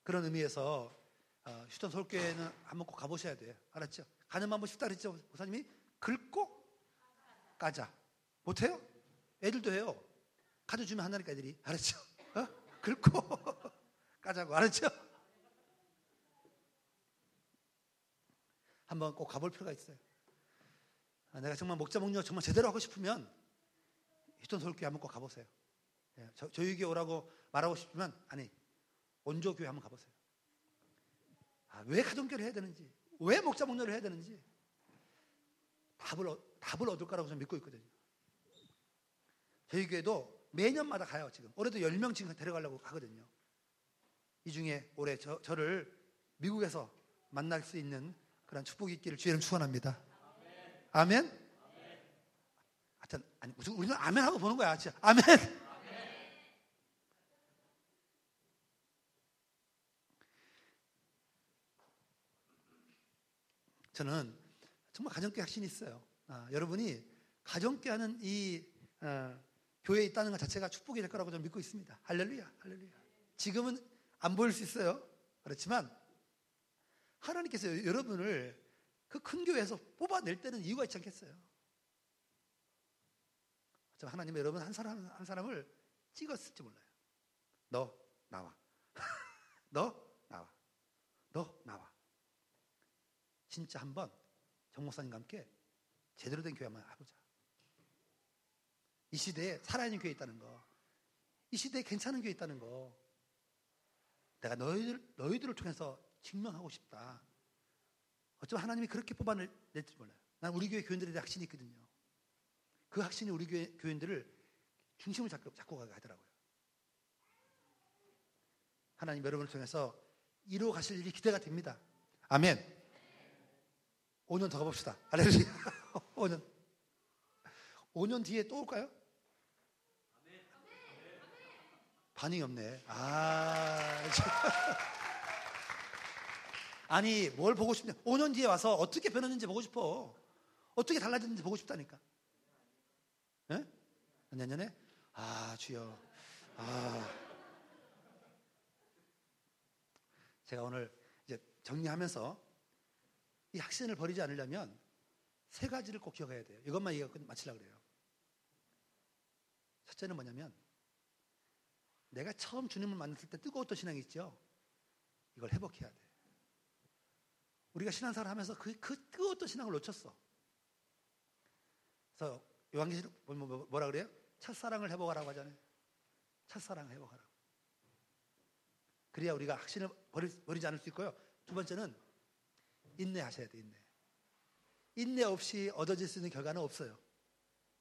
그런 의미에서 어, 휴전 서울교회는 한번 꼭 가보셔야 돼요. 알았죠? 가는 방법 쉽다 그랬죠? 목사님이 긁고 까자. 못해요? 애들도 해요. 카드 주면 한다니까 애들이. 알았죠? 어? 긁고 까자고. 알았죠? 한번 꼭 가볼 필요가 있어요. 아, 내가 정말 목자 목녀 정말 제대로 하고 싶으면 히톤 서울교회 한번 꼭 가보세요. 예, 저, 저희 교회 오라고 말하고 싶지만 아니 원조 교회 한번 가보세요. 아, 왜 가정교를 해야 되는지, 왜 목자 목녀를 해야 되는지 답을 답을 얻을 거라고 저는 믿고 있거든요. 저희 교회도 매년마다 가요 지금. 올해도 10명 지금 데려가려고 하거든요. 이 중에 올해 저, 저를 미국에서 만날 수 있는 그런 축복이 있기를 주의는 축원합니다. 아멘. 하여튼 아니 우리는 아멘 하고 보는 거야. 진짜. 아멘. 저는 정말 가정교회 확신이 있어요. 아, 여러분이 가정교회 하는 이 어, 교회에 있다는 것 자체가 축복이 될 거라고 저는 믿고 있습니다. 할렐루야, 할렐루야. 지금은 안 보일 수 있어요. 그렇지만 하나님께서 여러분을 그 큰 교회에서 뽑아낼 때는 이유가 있지 않겠어요? 하나님 여러분 한 사람 한 사람을 찍었을지 몰라요. 너 나와. 너 나와. 너 나와. 진짜 한번 정 목사님과 함께 제대로 된 교회 한번 해보자. 이 시대에 살아있는 교회 있다는 거. 이 시대에 괜찮은 교회 있다는 거. 내가 너희들, 너희들을 통해서 증명하고 싶다. 어쩌면 하나님이 그렇게 뽑아낼지 몰라요. 난 우리 교회 교인들에 대한 확신이 있거든요. 그 확신이 우리 교회 교인들을 중심을 잡고, 잡고 가게 하더라고요. 하나님 여러분을 통해서 이루어 가실 일이 기대가 됩니다. 아멘. 5년 더 가봅시다. 알렐루야. 5년. 5년 뒤에 또 올까요? 반응이 없네. 아. 아니, 뭘 보고 싶냐? 5년 뒤에 와서 어떻게 변했는지 보고 싶어. 어떻게 달라졌는지 보고 싶다니까. 예? 내년에? 아, 주여. 아. 제가 오늘 이제 정리하면서 이 확신을 버리지 않으려면 세 가지를 꼭 기억해야 돼요. 이것만 얘기하고 마치려고 그래요. 첫째는 뭐냐면 내가 처음 주님을 만났을 때 뜨거웠던 신앙이 있죠. 이걸 회복해야 돼. 우리가 신앙생활 하면서 그, 그 뜨거웠던 신앙을 놓쳤어. 그래서 요한계시록 뭐, 뭐, 뭐, 뭐라 그래요? 첫사랑을 회복하라고 하잖아요. 첫사랑을 회복하라고. 그래야 우리가 확신을 버리, 버리 지 않을 수 있고요. 두 번째는 인내하셔야 돼, 인내. 인내 없이 얻어질 수 있는 결과는 없어요.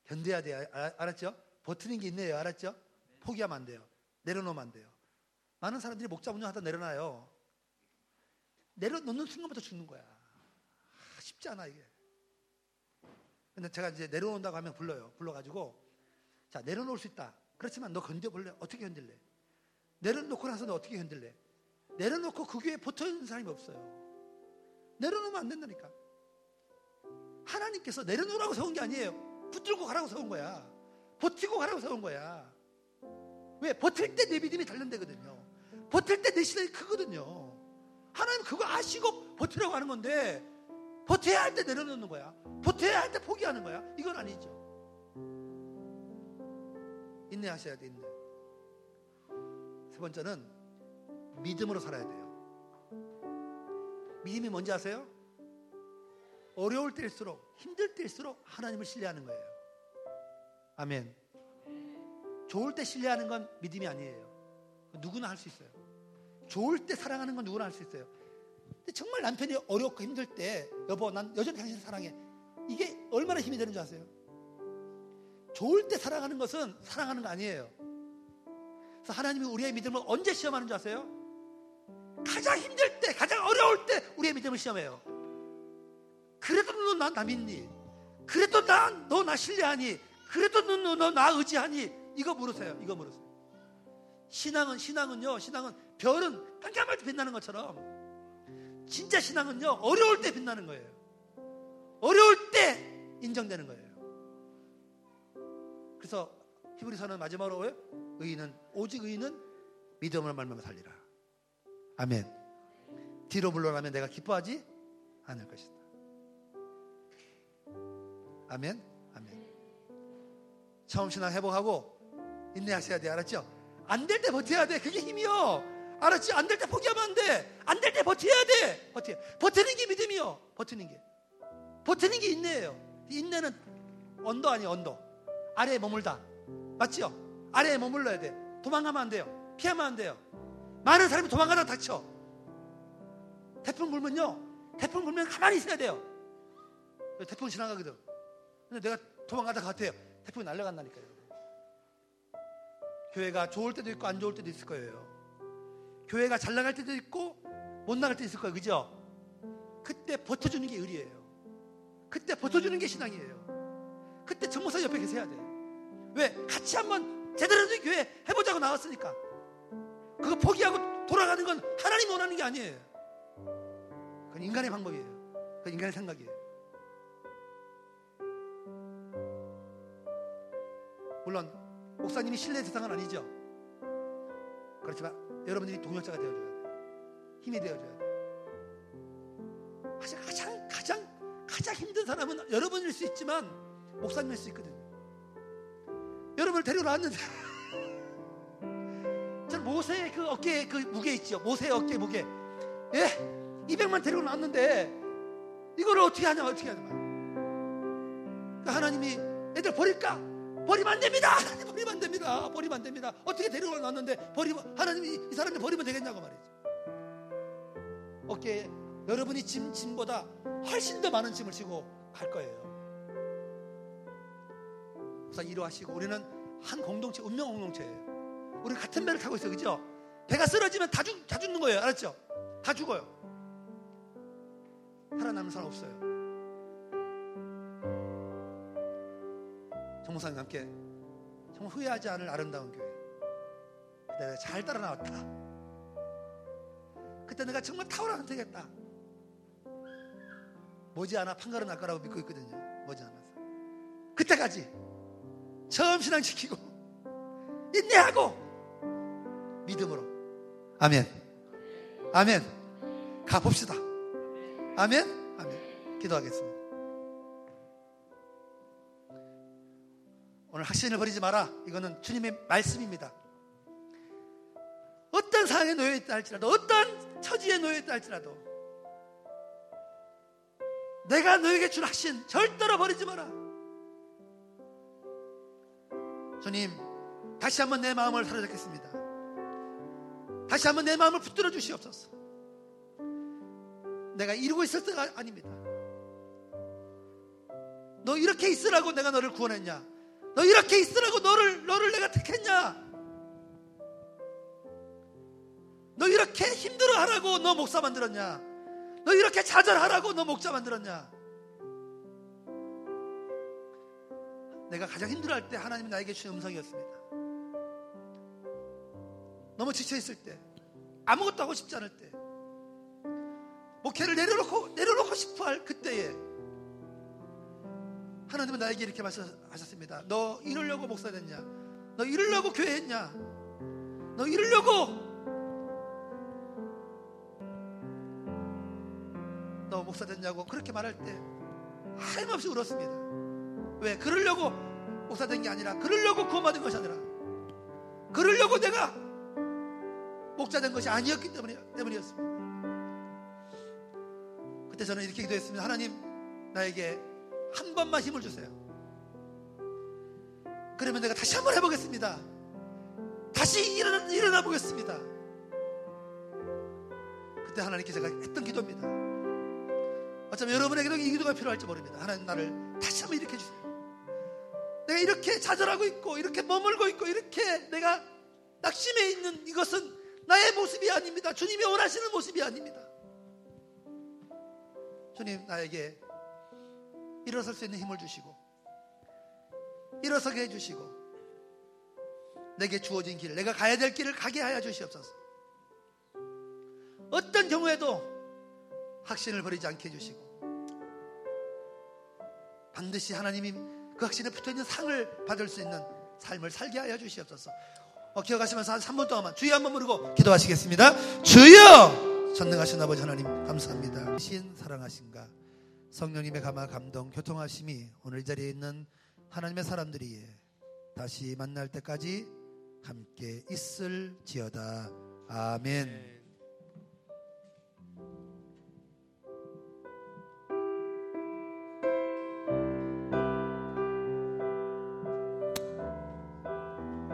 견뎌야 돼요. 알았죠? 버티는 게 인내예요. 알았죠? 포기하면 안 돼요. 내려놓으면 안 돼요. 많은 사람들이 목자 운영하다 내려놔요. 내려놓는 순간부터 죽는 거야. 아, 쉽지 않아, 이게. 근데 제가 이제 내려놓는다고 하면 불러요. 불러가지고, 자, 내려놓을 수 있다. 그렇지만 너 견뎌볼래? 어떻게 견딜래? 내려놓고 나서 너 어떻게 견딜래? 내려놓고 그 교회에 붙어 있는 사람이 없어요. 내려놓으면 안 된다니까. 하나님께서 내려놓으라고 세운 게 아니에요. 붙들고 가라고 세운 거야. 버티고 가라고 세운 거야. 왜? 버틸 때 내 믿음이 단련되거든요. 버틸 때 내 신앙이 크거든요. 하나님 그거 아시고 버티라고 하는 건데 버텨야 할 때 내려놓는 거야. 버텨야 할 때 포기하는 거야. 이건 아니죠. 인내하셔야 돼, 인내. 세 번째는 믿음으로 살아야 돼요. 믿음이 뭔지 아세요? 어려울 때일수록 힘들 때일수록 하나님을 신뢰하는 거예요. 아멘. 좋을 때 신뢰하는 건 믿음이 아니에요. 누구나 할 수 있어요. 좋을 때 사랑하는 건 누구나 할 수 있어요. 근데 정말 남편이 어렵고 힘들 때 여보 난 여전히 당신을 사랑해. 이게 얼마나 힘이 되는 줄 아세요? 좋을 때 사랑하는 것은 사랑하는 거 아니에요. 그래서 하나님이 우리의 믿음을 언제 시험하는 줄 아세요? 가장 힘들 때, 가장 어려울 때 우리의 믿음을 시험해요. 그래도 너나 믿니? 그래도 너나 신뢰하니? 그래도 너나 의지하니? 이거 물으세요. 이거 물으세요. 신앙은 신앙은요. 신앙은 별은 깜깜할 때 빛나는 것처럼 진짜 신앙은요. 어려울 때 빛나는 거예요. 어려울 때 인정되는 거예요. 그래서 히브리서는 마지막으로 왜? 의인은 오직 의인은 믿음을 말미암아 살리라. 아멘. 뒤로 물러나면 내가 기뻐하지 않을 것이다. 아멘. 아멘. 처음 신앙 회복하고 인내하셔야 돼. 알았죠? 안 될 때 버텨야 돼. 그게 힘이요. 알았지? 안 될 때 포기하면 안 돼. 안 될 때 버텨야 돼. 버텨. 버티는 게 믿음이요. 버티는 게. 버티는 게 인내예요. 인내는 under 아니에요, under. 아래에 머물다. 맞죠? 아래에 머물러야 돼. 도망가면 안 돼요. 피하면 안 돼요. 많은 사람이 도망가다 다쳐. 태풍 불면요. 태풍 불면 가만히 있어야 돼요. 태풍 지나가거든. 근데 내가 도망가다가요. 태풍에 날아간다니까요. 교회가 좋을 때도 있고 안 좋을 때도 있을 거예요. 교회가 잘 나갈 때도 있고 못 나갈 때도 있을 거예요. 그죠? 그때 버텨주는 게 의리예요. 그때 버텨주는 게 신앙이에요. 그때 정모사 옆에 계세야 돼. 왜? 같이 한번 제대로 된 교회 해보자고 나왔으니까. 그거 포기하고 돌아가는 건 하나님 원하는 게 아니에요. 그건 인간의 방법이에요. 그건 인간의 생각이에요. 물론 목사님이 신뢰의 대상은 아니죠. 그렇지만 여러분들이 동역자가 되어줘야 돼요. 힘이 되어줘야 돼요. 가장 가장 가장 힘든 사람은 여러분일 수 있지만 목사님일 수 있거든요. 여러분을 데려놨는데 저는 모세의 그 어깨에 그 무게 있죠. 모세의 어깨 무게. 예? 200만 데리고 놨는데 이거를 어떻게 하냐 어떻게 하냐. 그러니까 하나님이 애들 버릴까? 버리면 안 됩니다. 하나님 버리면 안 됩니다. 버리면 안 됩니다. 어떻게 데리고 놨는데 버리면 하나님이 이 사람을 버리면 되겠냐고 말이죠. 어깨에 여러분이 짐 짐보다 훨씬 더 많은 짐을 지고 갈 거예요. 그래서 이루하시고 우리는 한 공동체, 운명 공동체예요. 우리 같은 배를 타고 있어요. 그죠? 배가 쓰러지면 다, 죽, 다 죽는 거예요. 알았죠? 다 죽어요. 살아남는 사람 없어요. 정목사님과 함께 정말 후회하지 않을 아름다운 교회. 그때 내가 잘 따라 나왔다. 그때 내가 정말 탁월한 되겠다. 머지않아 판가름 날 거라고 믿고 있거든요. 머지않아서. 그때까지 처음 신앙 지키고 인내하고 믿음으로 아멘 아멘 가봅시다 아멘 아멘 기도하겠습니다 오늘 확신을 버리지 마라 이거는 주님의 말씀입니다 어떤 상황에 놓여 있다 할지라도 어떤 처지에 놓여 있다 할지라도 내가 너에게 준 확신 절대로 버리지 마라 주님, 다시 한번 내 마음을 사로잡겠습니다. 다시 한번 내 마음을 붙들어 주시옵소서. 내가 이루고 있을 때가 아닙니다. 너 이렇게 있으라고 내가 너를 구원했냐? 너 이렇게 있으라고 너를 너를 내가 택했냐? 너 이렇게 힘들어 하라고 너 목사 만들었냐? 너 이렇게 좌절하라고 너 목자 만들었냐? 내가 가장 힘들어 할 때 하나님이 나에게 주신 음성이었습니다. 너무 지쳐 있을 때, 아무것도 하고 싶지 않을 때, 목회를 내려놓고 내려놓고 싶어 할 그때에 하나님은 나에게 이렇게 말씀하셨습니다. 너 이러려고 목사 됐냐? 너 이러려고 교회 했냐? 너 이러려고 너 목사 됐냐고 그렇게 말할 때 하염없이 울었습니다. 왜? 그러려고 목사 된 게 아니라 그러려고 구원받은 것이 아니라 그러려고 내가 목자 된 것이 아니었기 때문이었습니다. 그때 저는 이렇게 기도했습니다. 하나님, 나에게 한 번만 힘을 주세요. 그러면 내가 다시 한번 해보겠습니다. 다시 일어나, 일어나 보겠습니다. 그때 하나님께 제가 했던 기도입니다. 어쩌면 여러분에게도 이 기도가 필요할지 모릅니다. 하나님 나를 다시 한번 일으켜 주세요. 내가 이렇게 좌절하고 있고 이렇게 머물고 있고 이렇게 내가 낙심해 있는 이것은 나의 모습이 아닙니다. 주님이 원하시는 모습이 아닙니다. 주님 나에게 일어설 수 있는 힘을 주시고 일어서게 해주시고 내게 주어진 길, 내가 가야 될 길을 가게 하여 주시옵소서. 어떤 경우에도 확신을 버리지 않게 해주시고 반드시 하나님이 그 확신에 붙어있는 상을 받을 수 있는 삶을 살게 하여 주시옵소서. 어, 기억하시면서 한 3분 동안만 주여 한번 부르고 기도하시겠습니다. 주여! 전능하신 아버지 하나님 감사합니다. 신 사랑하신가 성령님의 감화 감동 교통하심이 오늘 이 자리에 있는 하나님의 사람들이 다시 만날 때까지 함께 있을지어다. 아멘.